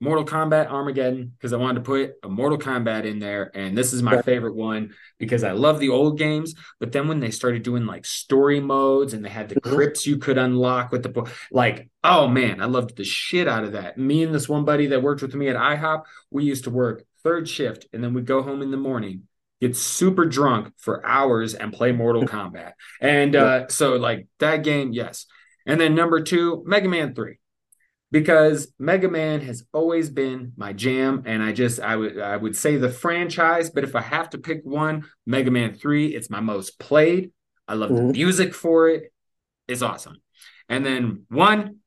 Mortal Kombat Armageddon because I wanted to put a Mortal Kombat in there. And this is my favorite one because I love the old games. But then when they started doing like story modes and they had the mm-hmm. crypts you could unlock with the like, oh man, I loved the shit out of that. Me and this one buddy that worked with me at IHOP, we used to work third shift and then we'd go home in the morning get super drunk for hours and play Mortal Kombat. And uh, so, like that game, yes. And then number two, Mega Man 3 because Mega Man has always been my jam, and I just I would I would say the franchise, but if I have to pick one, Mega Man Three, it's my most played. I love mm-hmm. the music for it; it's awesome. And then one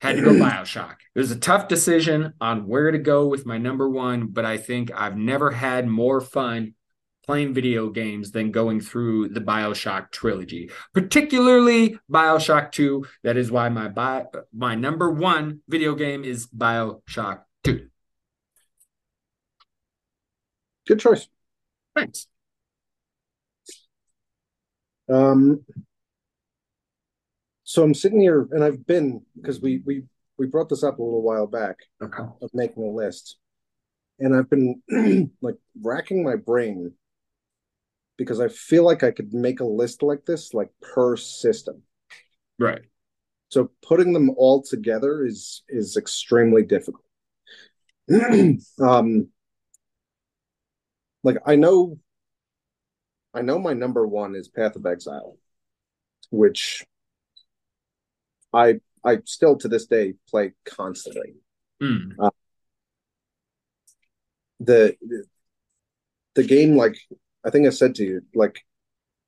had to go Bioshock. It was a tough decision on where to go with my number one, but I think I've never had more fun playing video games than going through the Bioshock trilogy, particularly Bioshock 2. That is why my my number one video game is Bioshock 2. Good choice. Thanks. Um, so I'm sitting here, and I've been because we we we brought this up a little while back Okay. of making a list, and I've been like racking my brain because I feel like I could make a list like this, like per system. Right. So putting them all together is is extremely difficult. um, like I know, I know my number one is Path of Exile, which I I still to this day play constantly. Mm. The the game, like I think I said to you, like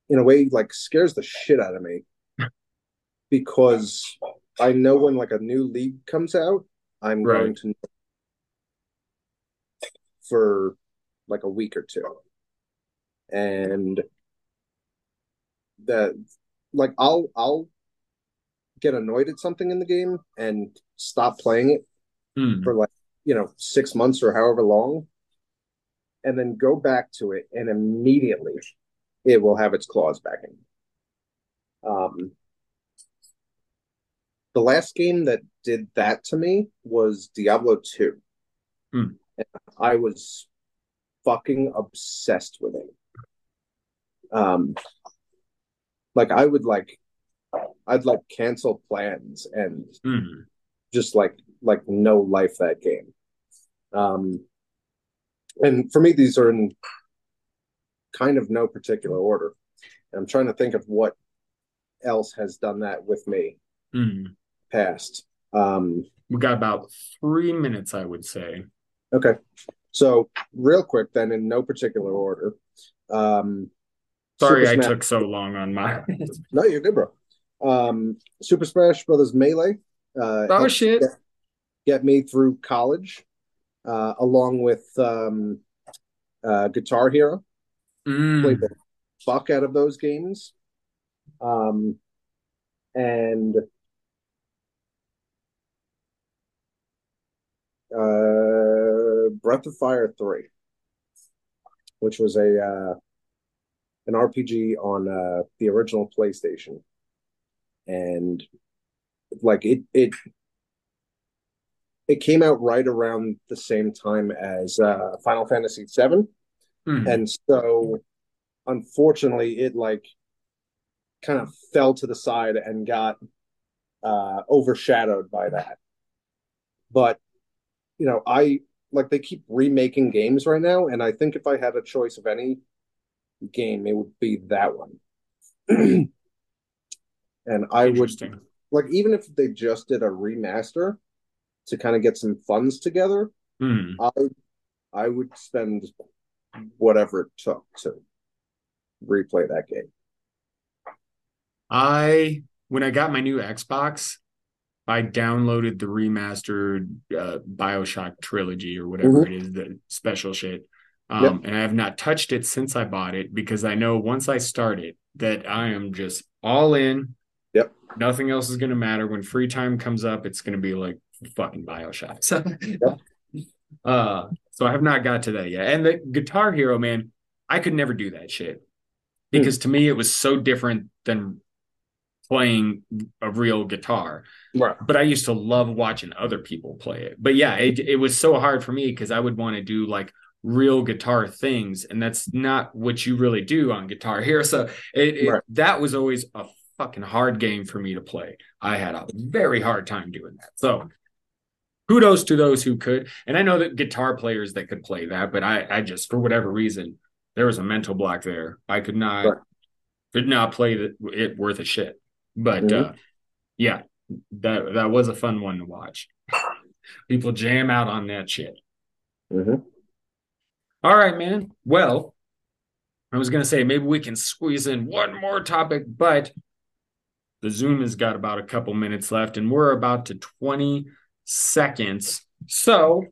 in a way, like scares the shit out of me because I know when like a new league comes out, I'm Right. going to know for like a week or two. And that like I'll I'll get annoyed at something in the game and stop playing it Mm. for like, you know, six months or however long, and then go back to it and immediately it will have its claws back in. Um the last game that did that to me was Diablo 2. Hmm. And I was fucking obsessed with it. Um like I would like I'd like cancel plans and Mm. just like like no life that game. Um and for me these are in kind of no particular order. I'm trying to think of what else has done that with me Mm. past. Um We got about three minutes, I would say. Okay. So real quick then in no particular order. Um Sorry, Super I Smash- took so long on my. No, you're good, bro. Um Super Smash Brothers Melee. Uh oh shit! Get, get me through college, uh, along with um uh Guitar Hero. Played Mm. the fuck out of those games. Um and uh Breath of Fire 3, which was a uh an RPG on uh the original PlayStation. And like it it it came out right around the same time as uh Final Fantasy 7 Mm. and so unfortunately it like kind of fell to the side and got uh overshadowed by that. But you know i like they keep remaking games right now and i think if i had a choice of any game it would be that one. And i would like even if they just did a remaster to kind of get some funds together Mm. i i would spend whatever it took to replay that game I when I got my new Xbox, I downloaded the remastered uh, BioShock trilogy or whatever it is, the special shit. Um, and I have not touched it since I bought it because I know once I start it that I am just all in. Yep. Nothing else is going to matter. When free time comes up, it's going to be like fucking BioShock. So, uh, so I have not got to that yet. And the Guitar Hero, man, I could never do that shit. Because to me it was so different than playing a real guitar. Right. But i used to love watching other people play it. But yeah it, it was so hard for me because i would want to do like real guitar things. And that's not what you really do on Guitar Hero so it, it Right. that was always a fucking hard game for me to play. I had a very hard time doing that. So kudos to those who could. And i know that guitar players that could play that but i i just for whatever reason there was a mental block there. I could not could not play the, it worth a shit. But Mhm. uh yeah that that was a fun one to watch. People jam out on that shit. Mhm. all right man. Well i was gonna say maybe we can squeeze in one more topic but the zoom has got about a couple minutes left and we're about to 20 seconds so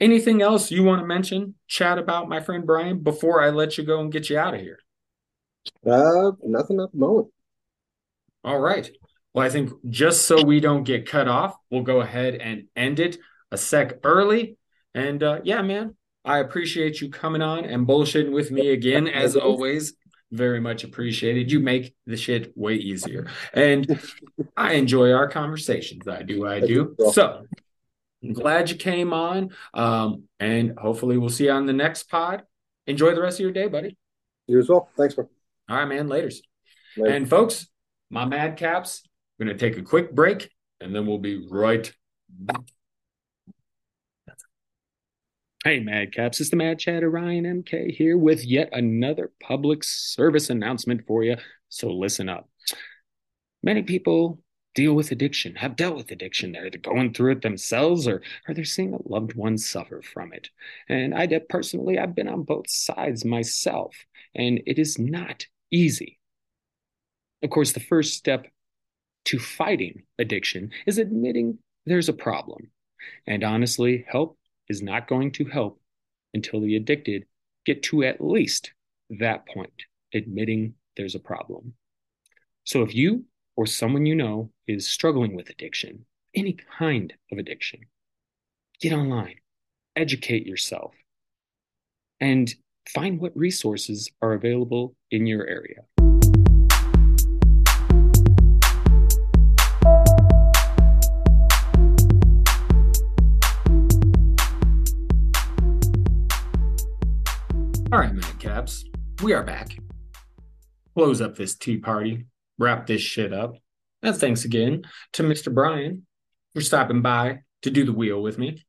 anything else you want to mention chat about my friend brian before i let you go and get you out of here Uh, nothing at the moment. All right. Well, I think just so we don't get cut off, we'll go ahead and end it a sec early. And uh, yeah, man, I appreciate you coming on and bullshitting with me again, as always. Very much appreciated. You make the shit way easier. And I enjoy our conversations. I do, I do. So I'm glad you came on. Um, and hopefully we'll see you on the next pod. Enjoy the rest of your day, buddy. You as well. Thanks, bro. All right, man. Laters. Later. And folks, my madcaps, we're going to take a quick break and then we'll be right back. Hey, Madcaps, it's the Mad Chatter Ryan MK here with yet another public service announcement for you. So listen up. Many people deal with addiction, have dealt with addiction. They're either going through it themselves or, or they're seeing a loved one suffer from it. And I personally, I've been on both sides myself, and it is not easy. Of course, the first step to fighting addiction is admitting there's a problem. And honestly, help is not going to help until the addicted get to at least that point, admitting there's a problem. So if you or someone you know is struggling with addiction, any kind of addiction, get online, educate yourself, and find what resources are available in your area. Madcaps, we are back. Close up this tea party, wrap this shit up. And thanks again to Mr. Brian for stopping by to do the wheel with me.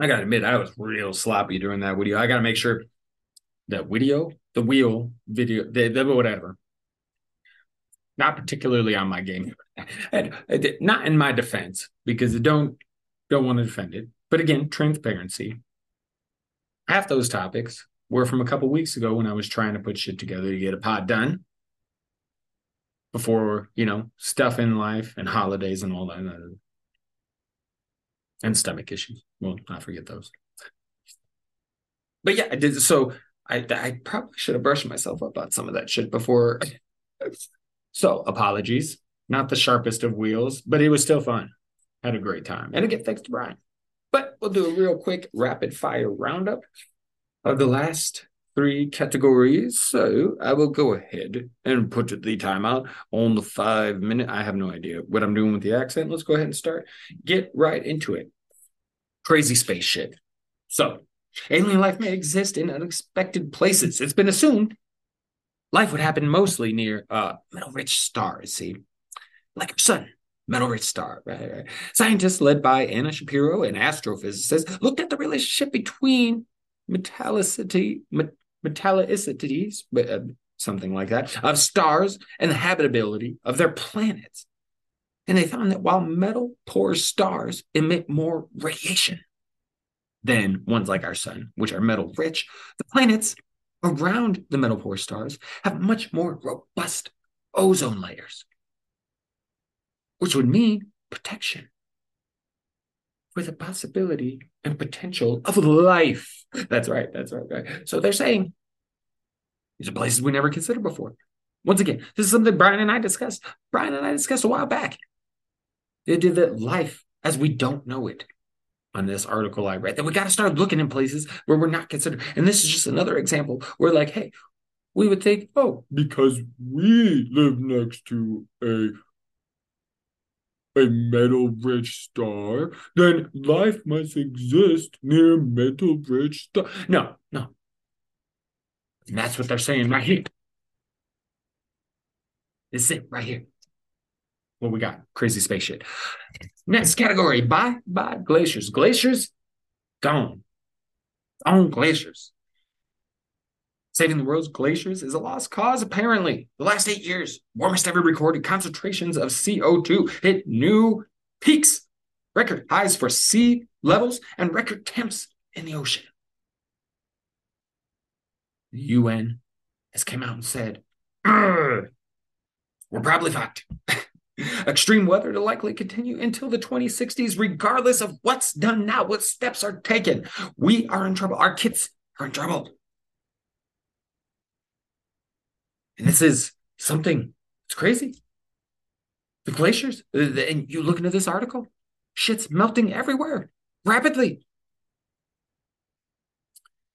I gotta admit, I was real sloppy during that video. I gotta make sure that video, the wheel video, the, the whatever, not particularly on my game. Not in my defense because I don't don't want to defend it. But again, transparency half those topics were from a couple weeks ago when I was trying to put shit together to get a pod done before, you know, stuff in life and holidays and all that. Uh, and stomach issues. Well, I forget those. But yeah, I did. So I, I probably should have brushed myself up on some of that shit before. so apologies. Not the sharpest of wheels, but it was still fun. Had a great time. And again, thanks to Brian. But we'll do a real quick rapid fire roundup of the last three categories. So I will go ahead and put the timeout on the five minute. I have no idea what I'm doing with the accent. Let's go ahead and start. Get right into it. Crazy space shit. So, alien life may exist in unexpected places. It's been assumed life would happen mostly near uh, metal rich stars, see, like our sun metal rich star. Right, right. Scientists led by Anna Shapiro, an astrophysicist, looked at the relationship between metallicity, metallicity, uh, something like that, of stars and the habitability of their planets. And they found that while metal poor stars emit more radiation than ones like our sun, which are metal rich, the planets around the metal poor stars have much more robust ozone layers which would mean protection for the possibility and potential of life. That's right. That's right. right. So they're saying these are places we never considered before. Once again, this is something Brian and I discussed. Brian and I discussed a while back. They did that life as we don't know it on this article I read that we got to start looking in places where we're not considered. And this is just another example where, like, hey, we would think, oh, because we live next to a a metal rich star, then life must exist near metal rich star. No, no. And that's what they're saying right here. This is it right here. What we got? Crazy space shit. Next category: bye bye glaciers. Glaciers gone. On glaciers. Saving the world's glaciers is a lost cause, apparently. The last eight years, warmest ever recorded concentrations of CO2 hit new peaks, record highs for sea levels, and record temps in the ocean. The UN has come out and said, we're probably fucked. Extreme weather to likely continue until the 2060s, regardless of what's done now, what steps are taken. We are in trouble. Our kids are in trouble. And this is something, it's crazy. The glaciers, uh, and you look into this article, shit's melting everywhere rapidly.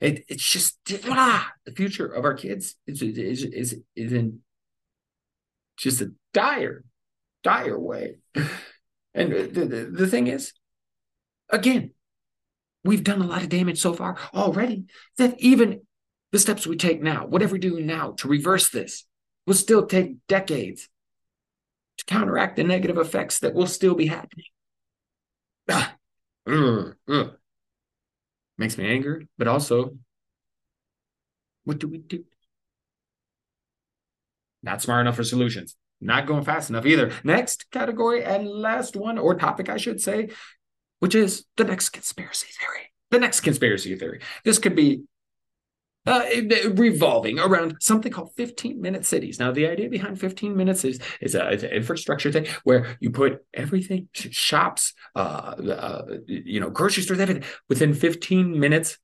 It, it's just ah, the future of our kids is is is, is in just a dire, dire way. And the, the, the thing is, again, we've done a lot of damage so far already that even the steps we take now, whatever we do now to reverse this, will still take decades to counteract the negative effects that will still be happening. Ah, ugh, ugh. Makes me angry, but also, what do we do? Not smart enough for solutions. Not going fast enough either. Next category and last one, or topic, I should say, which is the next conspiracy theory. The next conspiracy theory. This could be uh, revolving around something called 15 minute cities. Now, the idea behind 15 minutes is, is, a, is an infrastructure thing where you put everything, shops, uh, uh, you know, grocery stores, everything within 15 minutes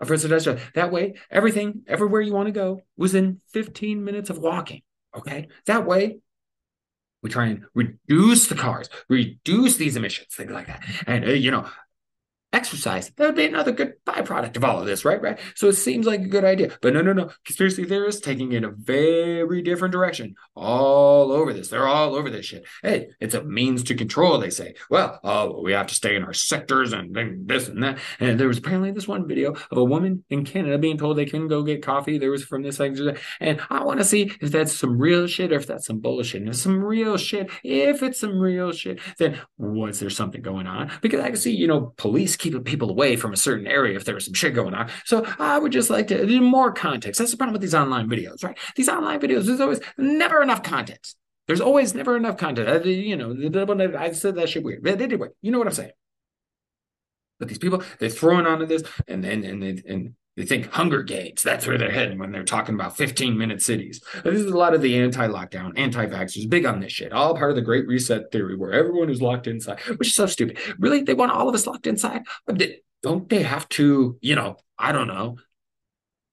of residential. That way, everything, everywhere you want to go, within 15 minutes of walking. Okay. That way, we try and reduce the cars, reduce these emissions, things like that. And, uh, you know, exercise. That would be another good byproduct of all of this, right? Right. So it seems like a good idea. But no, no, no. Conspiracy theorists taking it a very different direction. All over this. They're all over this shit. Hey, it's a means to control, they say. Well, oh, we have to stay in our sectors and this and that. And there was apparently this one video of a woman in Canada being told they couldn't go get coffee. There was from this like and I want to see if that's some real shit or if that's some bullshit. And if some real shit, if it's some real shit, then was there something going on? Because I can see, you know, police keeping people away from a certain area if there was some shit going on. So I would just like to more context. That's the problem with these online videos, right? These online videos, there's always never enough context. There's always never enough content. You know, I said that shit weird. But anyway, you know what I'm saying. But these people, they're throwing onto this, and then and and, and they think Hunger Games. That's where they're heading when they're talking about 15 minute cities. This is a lot of the anti lockdown, anti vaxxers, big on this shit. All part of the Great Reset theory where everyone is locked inside, which is so stupid. Really? They want all of us locked inside? Don't they have to, you know, I don't know.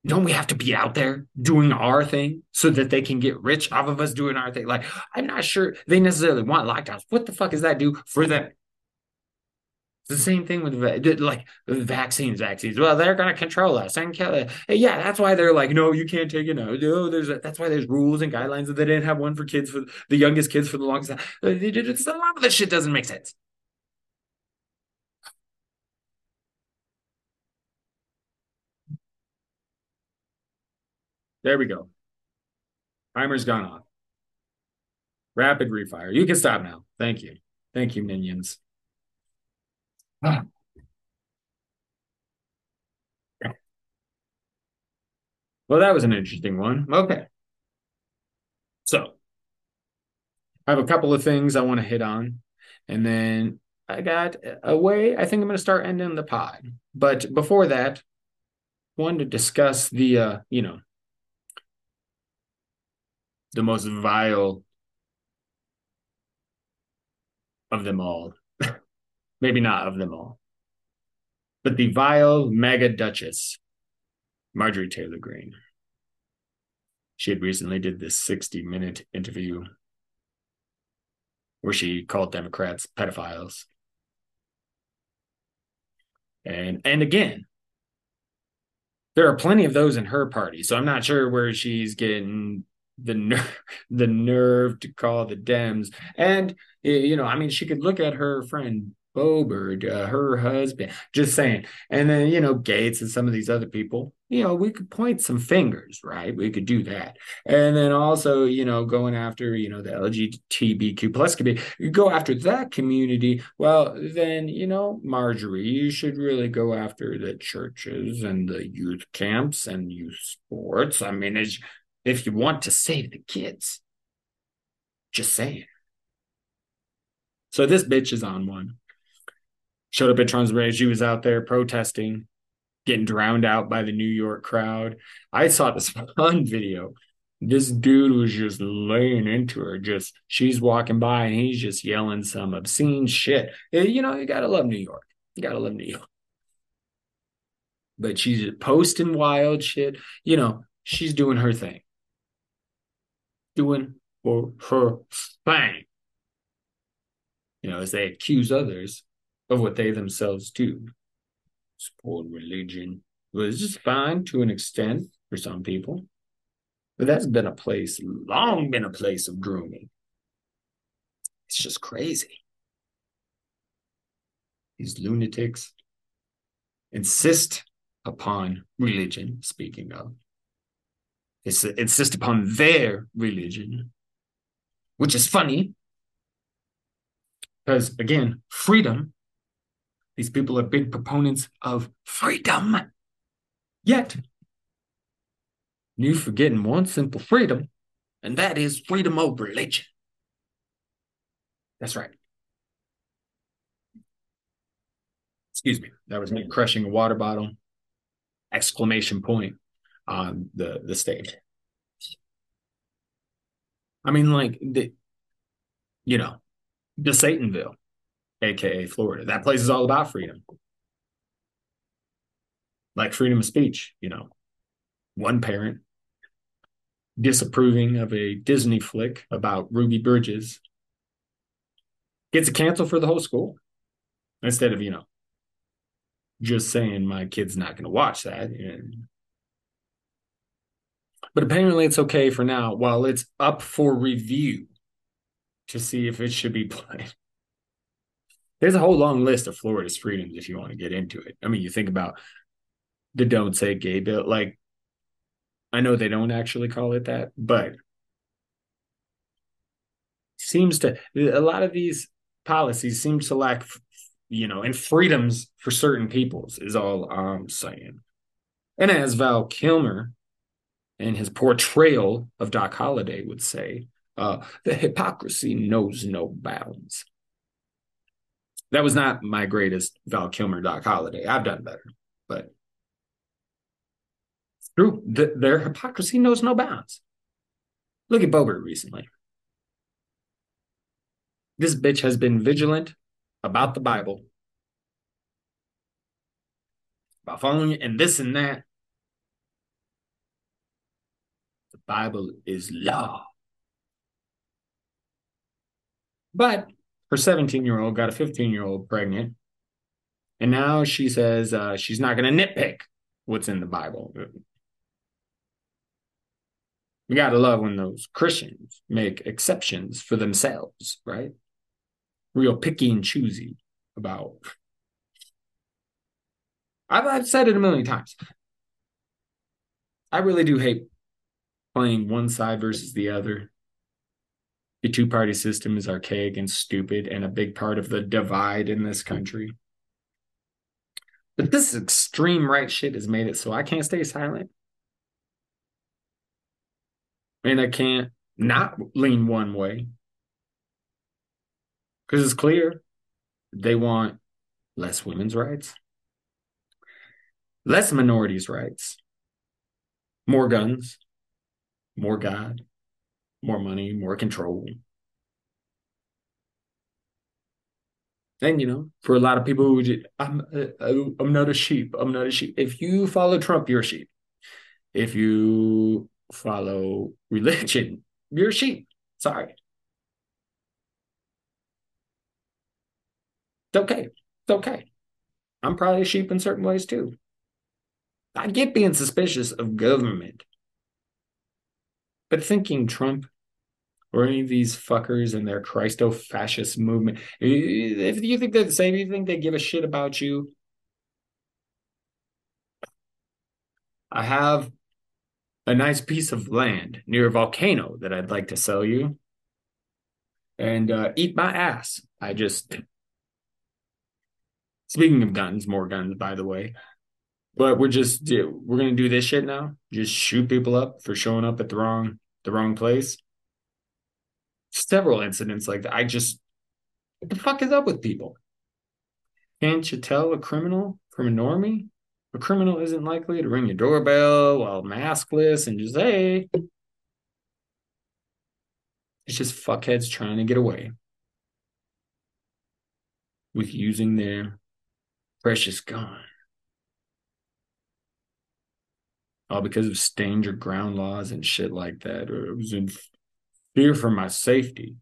Don't we have to be out there doing our thing so that they can get rich off of us doing our thing? Like, I'm not sure they necessarily want lockdowns. What the fuck does that do for them? It's the same thing with like vaccines. Vaccines. Well, they're going to control us and kill it. Yeah, that's why they're like, no, you can't take it. No, no. There's a, that's why there's rules and guidelines that they didn't have one for kids for the youngest kids for the longest time. Uh, it's, a lot of this shit doesn't make sense. There we go. Timer's gone off. Rapid refire. You can stop now. Thank you. Thank you, minions. Well, that was an interesting one. Okay. So I have a couple of things I want to hit on. And then I got a way I think I'm going to start ending the pod. But before that, wanted to discuss the uh, you know, the most vile of them all maybe not of them all, but the vile MAGA duchess, Marjorie Taylor Greene. She had recently did this 60 minute interview where she called Democrats pedophiles. And and again, there are plenty of those in her party, so I'm not sure where she's getting the ner- the nerve to call the Dems. And you know, I mean, she could look at her friend Boebert, uh, her husband, just saying. And then, you know, Gaetz and some of these other people, you know, we could point some fingers, right? We could do that. And then also, you know, going after, you know, the LGBTQ plus community, you go after that community. Well, then, you know, Marjorie, you should really go after the churches and the youth camps and youth sports. I mean, if you want to save the kids, just saying. So this bitch is on one showed up at rally. She was out there protesting, getting drowned out by the New York crowd. I saw this fun video. This dude was just laying into her. Just she's walking by and he's just yelling some obscene shit. Eh, you know, you gotta love New York. You gotta love New York. But she's posting wild shit. You know, she's doing her thing. Doing her thing. You know, as they accuse others of what they themselves do support religion, is fine to an extent for some people. But that's been a place, long been a place of grooming. It's just crazy. These lunatics insist upon religion, speaking of, it's, insist upon their religion, which is funny because, again, freedom, these people are big proponents of freedom. Yet, you're forgetting one simple freedom, and that is freedom of religion. That's right. Excuse me. That was me crushing a water bottle. Exclamation point on the the stage. I mean, like the, you know, the Satanville, aka Florida. That place is all about freedom. Like freedom of speech, you know. One parent disapproving of a Disney flick about Ruby Bridges gets a cancel for the whole school instead of, you know, just saying my kid's not going to watch that. And, but apparently it's okay for now while it's up for review to see if it should be played. There's a whole long list of Florida's freedoms if you want to get into it. I mean, you think about the don't say gay bill. Like, I know they don't actually call it that, but seems to a lot of these policies seem to lack you know and freedoms for certain peoples is all i'm saying and as val kilmer in his portrayal of doc holliday would say uh, the hypocrisy knows no bounds that was not my greatest val kilmer doc holliday i've done better but true the, their hypocrisy knows no bounds look at Boebert recently this bitch has been vigilant about the Bible, about following it, and this and that. The Bible is law. But her 17 year old got a 15 year old pregnant. And now she says uh, she's not going to nitpick what's in the Bible. We got to love when those Christians make exceptions for themselves, right? real picky and choosy about. I've, I've said it a million times. I really do hate playing one side versus the other. The two party system is archaic and stupid and a big part of the divide in this country. But this extreme right shit has made it so I can't stay silent. And I can't not lean one way because it's clear they want less women's rights, less minorities' rights, more guns, more God, more money, more control. And you know, for a lot of people who just, I'm uh, I'm not a sheep. I'm not a sheep. If you follow Trump, you're a sheep. If you follow religion, you're a sheep. Sorry. It's okay. It's okay. I'm probably a sheep in certain ways too. I get being suspicious of government. But thinking Trump or any of these fuckers and their Christo fascist movement, if you think they're the same, you think they give a shit about you. I have a nice piece of land near a volcano that I'd like to sell you and uh, eat my ass. I just Speaking of guns, more guns, by the way. But we're just we're gonna do this shit now. Just shoot people up for showing up at the wrong the wrong place. Several incidents like that. I just what the fuck is up with people? Can't you tell a criminal from a normie? A criminal isn't likely to ring your doorbell while maskless and just hey. It's just fuckheads trying to get away with using their precious gone. All because of stand your ground laws and shit like that, or it was in fear for my safety.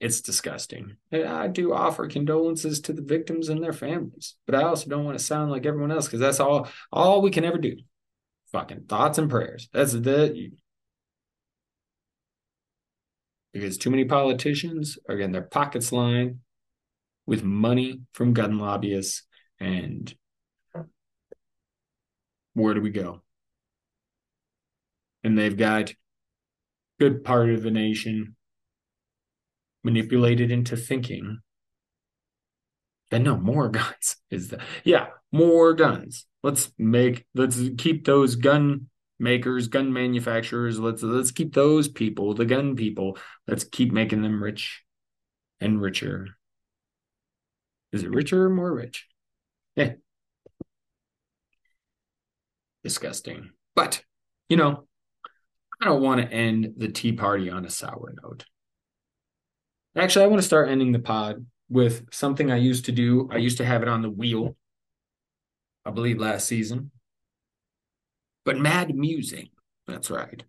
it's disgusting. And I do offer condolences to the victims and their families, but I also don't want to sound like everyone else because that's all all we can ever do. Fucking thoughts and prayers. That's the because too many politicians are getting their pockets lined with money from gun lobbyists and where do we go? And they've got good part of the nation manipulated into thinking that no more guns is the yeah more guns. Let's make let's keep those gun makers gun manufacturers let's let's keep those people the gun people let's keep making them rich and richer. Is it richer or more rich? Yeah disgusting but you know i don't want to end the tea party on a sour note Actually, I want to start ending the pod with something I used to do. I used to have it on the wheel, I believe last season. But mad musing. That's right.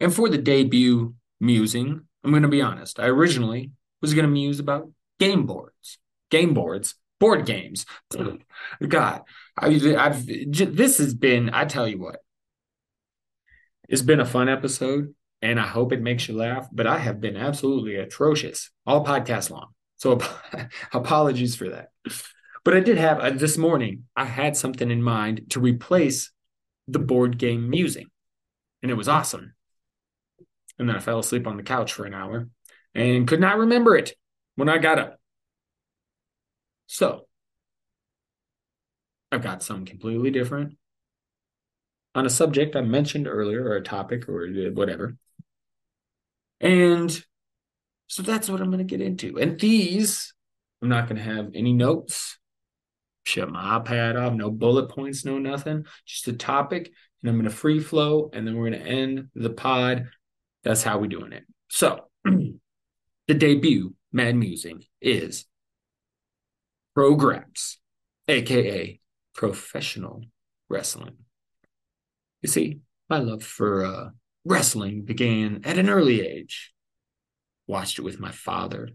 And for the debut musing, I'm going to be honest. I originally was going to muse about game boards, game boards, board games. God, I, I've this has been. I tell you what, it's been a fun episode and I hope it makes you laugh, but I have been absolutely atrocious all podcast long. So apologies for that. But I did have uh, this morning, I had something in mind to replace the board game musing, and it was awesome. And then I fell asleep on the couch for an hour and could not remember it when I got up. So I've got some completely different on a subject I mentioned earlier, or a topic, or whatever. And so that's what I'm going to get into. And these, I'm not going to have any notes, shut my iPad off, no bullet points, no nothing, just a topic. And I'm going to free flow, and then we're going to end the pod. That's how we're doing it. So, the debut Mad Musing is Programs, aka professional wrestling. You see, my love for uh, Wrestling began at an early age. Watched it with my father.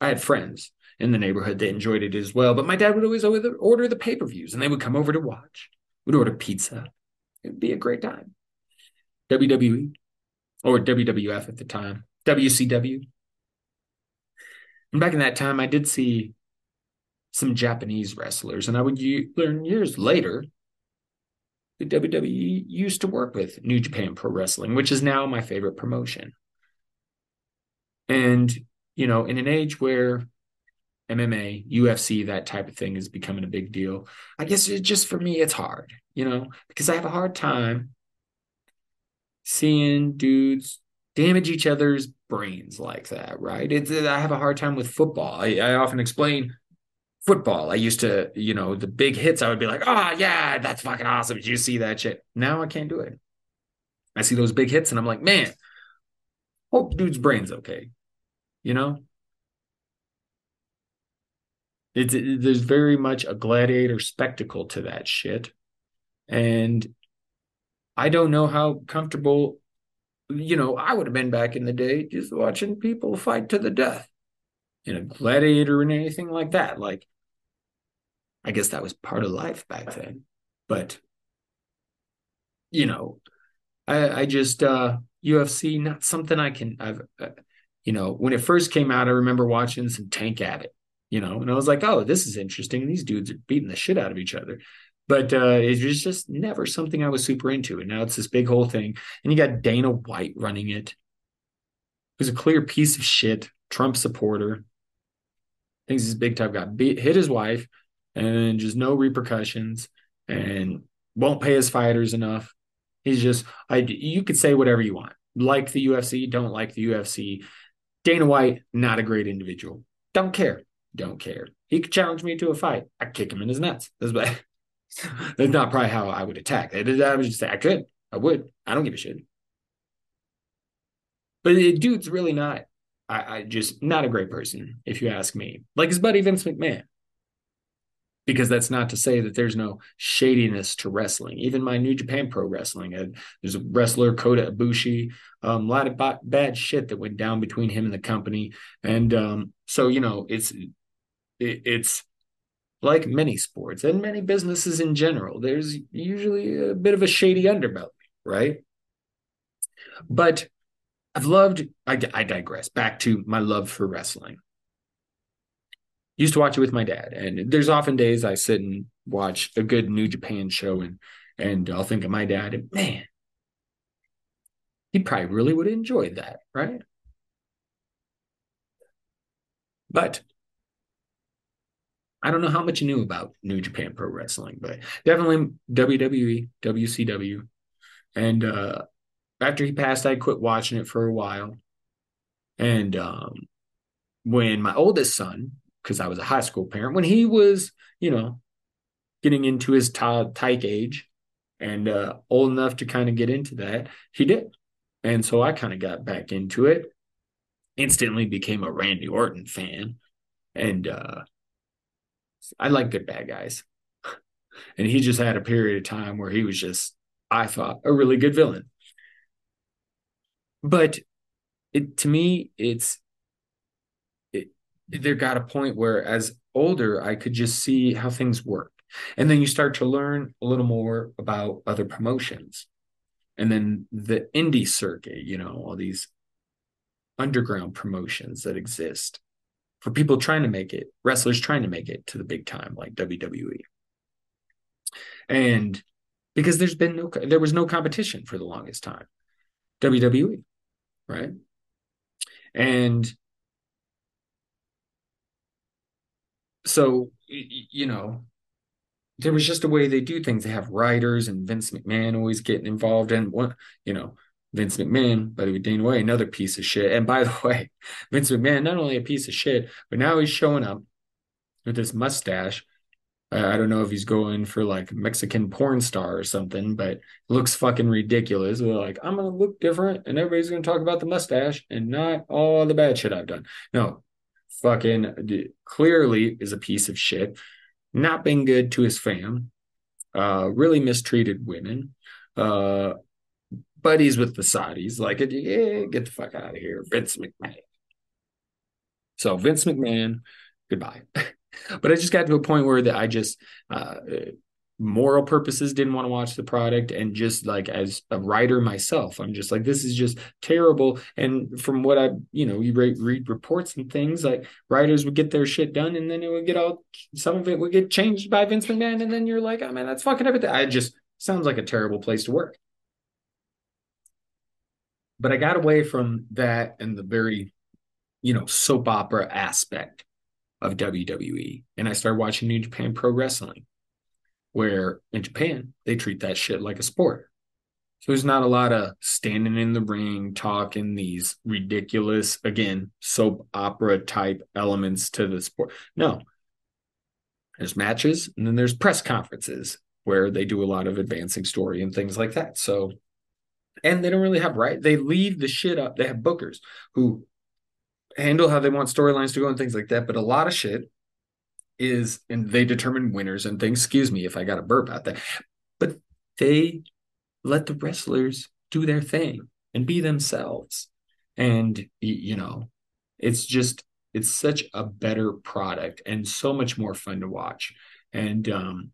I had friends in the neighborhood that enjoyed it as well, but my dad would always order the pay per views and they would come over to watch. We'd order pizza. It would be a great time. WWE or WWF at the time, WCW. And back in that time, I did see some Japanese wrestlers, and I would learn years later the WWE used to work with New Japan Pro Wrestling, which is now my favorite promotion. And, you know, in an age where MMA, UFC, that type of thing is becoming a big deal, I guess it just for me, it's hard, you know, because I have a hard time seeing dudes damage each other's brains like that, right? It's, I have a hard time with football. I, I often explain football. I used to, you know, the big hits, I would be like, oh, yeah, that's fucking awesome. Did you see that shit? Now I can't do it. I see those big hits and I'm like, man, hope dude's brain's okay. You know? It's, it, there's very much a gladiator spectacle to that shit. And I don't know how comfortable, you know, I would have been back in the day just watching people fight to the death in a gladiator and anything like that. Like, I guess that was part of life back then. But you know, I I just uh UFC not something I can I've uh, you know, when it first came out I remember watching some Tank Abbott, you know, and I was like, "Oh, this is interesting. These dudes are beating the shit out of each other." But uh it was just never something I was super into. And now it's this big whole thing. And you got Dana White running it. Who's a clear piece of shit, Trump supporter. Thinks he's big time got beat, hit his wife, and just no repercussions and won't pay his fighters enough. He's just I you could say whatever you want. Like the UFC, don't like the UFC. Dana White, not a great individual. Don't care. Don't care. He could challenge me to a fight. I kick him in his nuts. That's bad. That's not probably how I would attack. I would just say I could. I would. I don't give a shit. But the dude's really not. I, I just not a great person, if you ask me. Like his buddy Vince McMahon because that's not to say that there's no shadiness to wrestling. Even my New Japan Pro Wrestling, uh, there's a wrestler Kota Ibushi, um, a lot of b- bad shit that went down between him and the company, and um, so you know it's it, it's like many sports and many businesses in general. There's usually a bit of a shady underbelly, right? But I've loved. I, I digress. Back to my love for wrestling used to watch it with my dad. And there's often days i sit and watch a good new japan show and and i'll think of my dad and man he probably really would have enjoyed that right? But i don't know how much you knew about new japan pro wrestling but definitely wwe wcw and uh after he passed i quit watching it for a while. And um when my oldest son because I was a high school parent, when he was, you know, getting into his t- tyke age and uh, old enough to kind of get into that, he did. And so I kind of got back into it, instantly became a Randy Orton fan. And uh, I like good bad guys. and he just had a period of time where he was just, I thought, a really good villain. But it to me, it's there got a point where as older i could just see how things work. And then you start to learn a little more about other promotions. And then the indie circuit you know all these underground promotions that exist for people trying to make it wrestlers trying to make it to the big time like wwe and because there's been no there was no competition for the longest time. Wwe right? And so you know there was just a way they do things they have writers and vince mcmahon always getting involved in what you know vince mcmahon the way dana white another piece of shit and by the way vince mcmahon not only a piece of shit but now he's showing up with this mustache I don't know if he's going for like Mexican porn star or something, but looks fucking ridiculous. We're like, I'm gonna look different, and everybody's gonna talk about the mustache and not all the bad shit I've done. No, fucking clearly is a piece of shit, not been good to his fam, uh, really mistreated women, uh, buddies with the Saudis. Like, yeah, get the fuck out of here, Vince McMahon. So Vince McMahon, goodbye. but I just got to a point where that I just uh, moral purposes didn't want to watch the product and just like as a writer myself i'm just like this is just terrible. And from what i you know you read, read reports and things like writers would get their shit done and then it would get all some of it would get changed by vince mcmahon and then you're like oh man that's fucking everything. I just sounds like a terrible place to work. But i got away from that and the very you know soap opera aspect of wwe and i started watching new japan pro wrestling where in Japan, they treat that shit like a sport. So there's not a lot of standing in the ring, talking these ridiculous, again, soap opera type elements to the sport. No. There's matches and then there's press conferences where they do a lot of advancing story and things like that. So, and they don't really have right. They leave the shit up. They have bookers who handle how they want storylines to go and things like that. But a lot of shit is and they determine winners and things. Excuse me if I got a burp out there, but they let the wrestlers do their thing and be themselves. And you know, it's just it's such a better product and so much more fun to watch. And um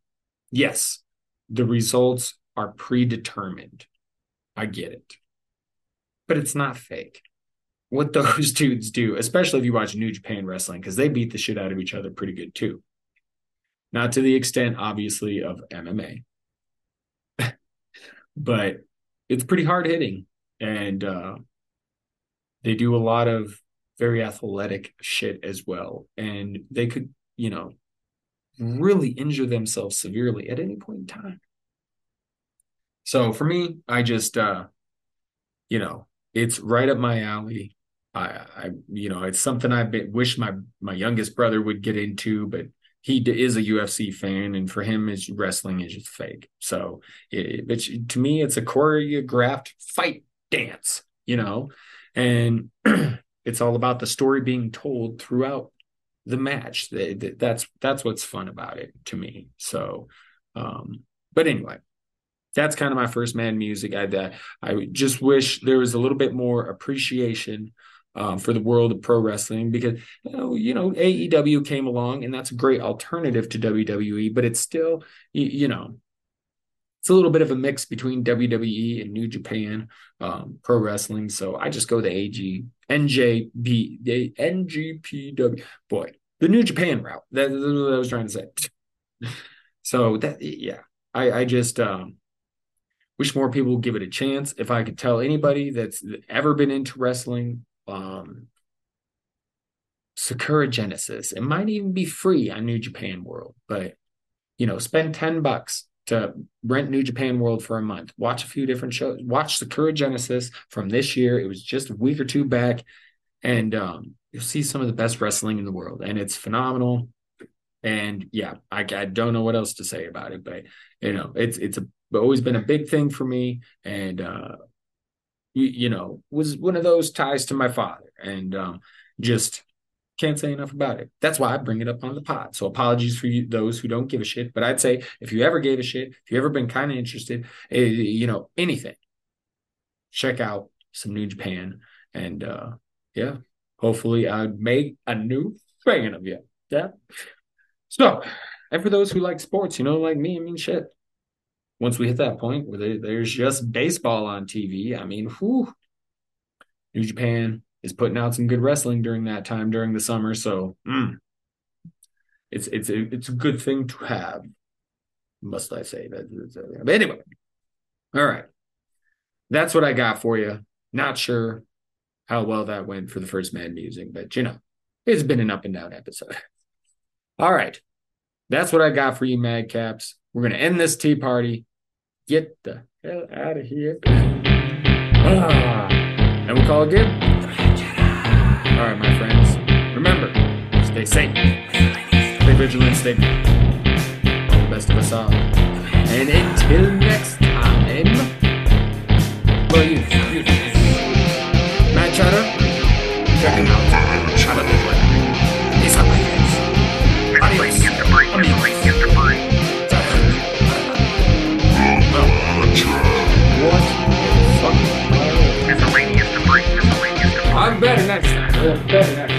yes, the results are predetermined. I get it. But it's not fake what those dudes do, especially if you watch New Japan Wrestling, because they beat the shit out of each other pretty good too. Not to the extent, obviously, of MMA, but it's pretty hard hitting. And uh, they do a lot of very athletic shit as well. And they could, you know, really injure themselves severely at any point in time. So for me, I just, uh, you know, it's right up my alley. I, I you know, it's something I wish my my youngest brother would get into, but he is a UFC fan, and for him, is wrestling is just fake. So, it, but to me, it's a choreographed fight dance, you know, and it's all about the story being told throughout the match. That's that's what's fun about it to me. So, um, but anyway, that's kind of my first Mad Musing. I I just wish there was a little bit more appreciation um, for the world of pro wrestling because you know, you know AEW came along and that's a great alternative to WWE, but it's still you, you know it's a little bit of a mix between WWE and New Japan um, Pro Wrestling. So I just go the AG the NJPW boy the New Japan route. That, that's what I was trying to say. so that yeah, I I just um, wish more people would give it a chance. If I could tell anybody that's ever been into wrestling, um, Sakura Genesis, it might even be free on New Japan World, but you know, spend 10 bucks to rent New Japan World for a month, watch a few different shows, watch Sakura Genesis from this year. It was just a week or two back, and um, you'll see some of the best wrestling in the world, and it's phenomenal. And yeah, I, I don't know what else to say about it, but you know, it's it's a, always been a big thing for me, and uh, you, you know, was one of those ties to my father, and um, just can't say enough about it. That's why I bring it up on the pod. So apologies for you, those who don't give a shit. But I'd say if you ever gave a shit, if you ever been kind of interested, uh, you know, anything, check out some New Japan. And uh yeah, hopefully I'd make a new fan of you. Yeah. So, and for those who like sports, you know, like me, I mean, shit. Once we hit that point where there's just baseball on TV, I mean, whew, New Japan, is putting out some good wrestling during that time during the summer. So mm, it's it's a, it's a good thing to have, must I say? But anyway, all right, that's what I got for you. Not sure how well that went for the first Mad Musing, but you know, it's been an up and down episode. All right, that's what I got for you, Madcaps. We're gonna end this tea party. Get the hell out of here. Ah, and we'll call again. All right, my friends. Remember, stay safe, stay vigilant, stay all the best of us all. And until next time, well, you, you, Mad Chatter, check him out. Have What?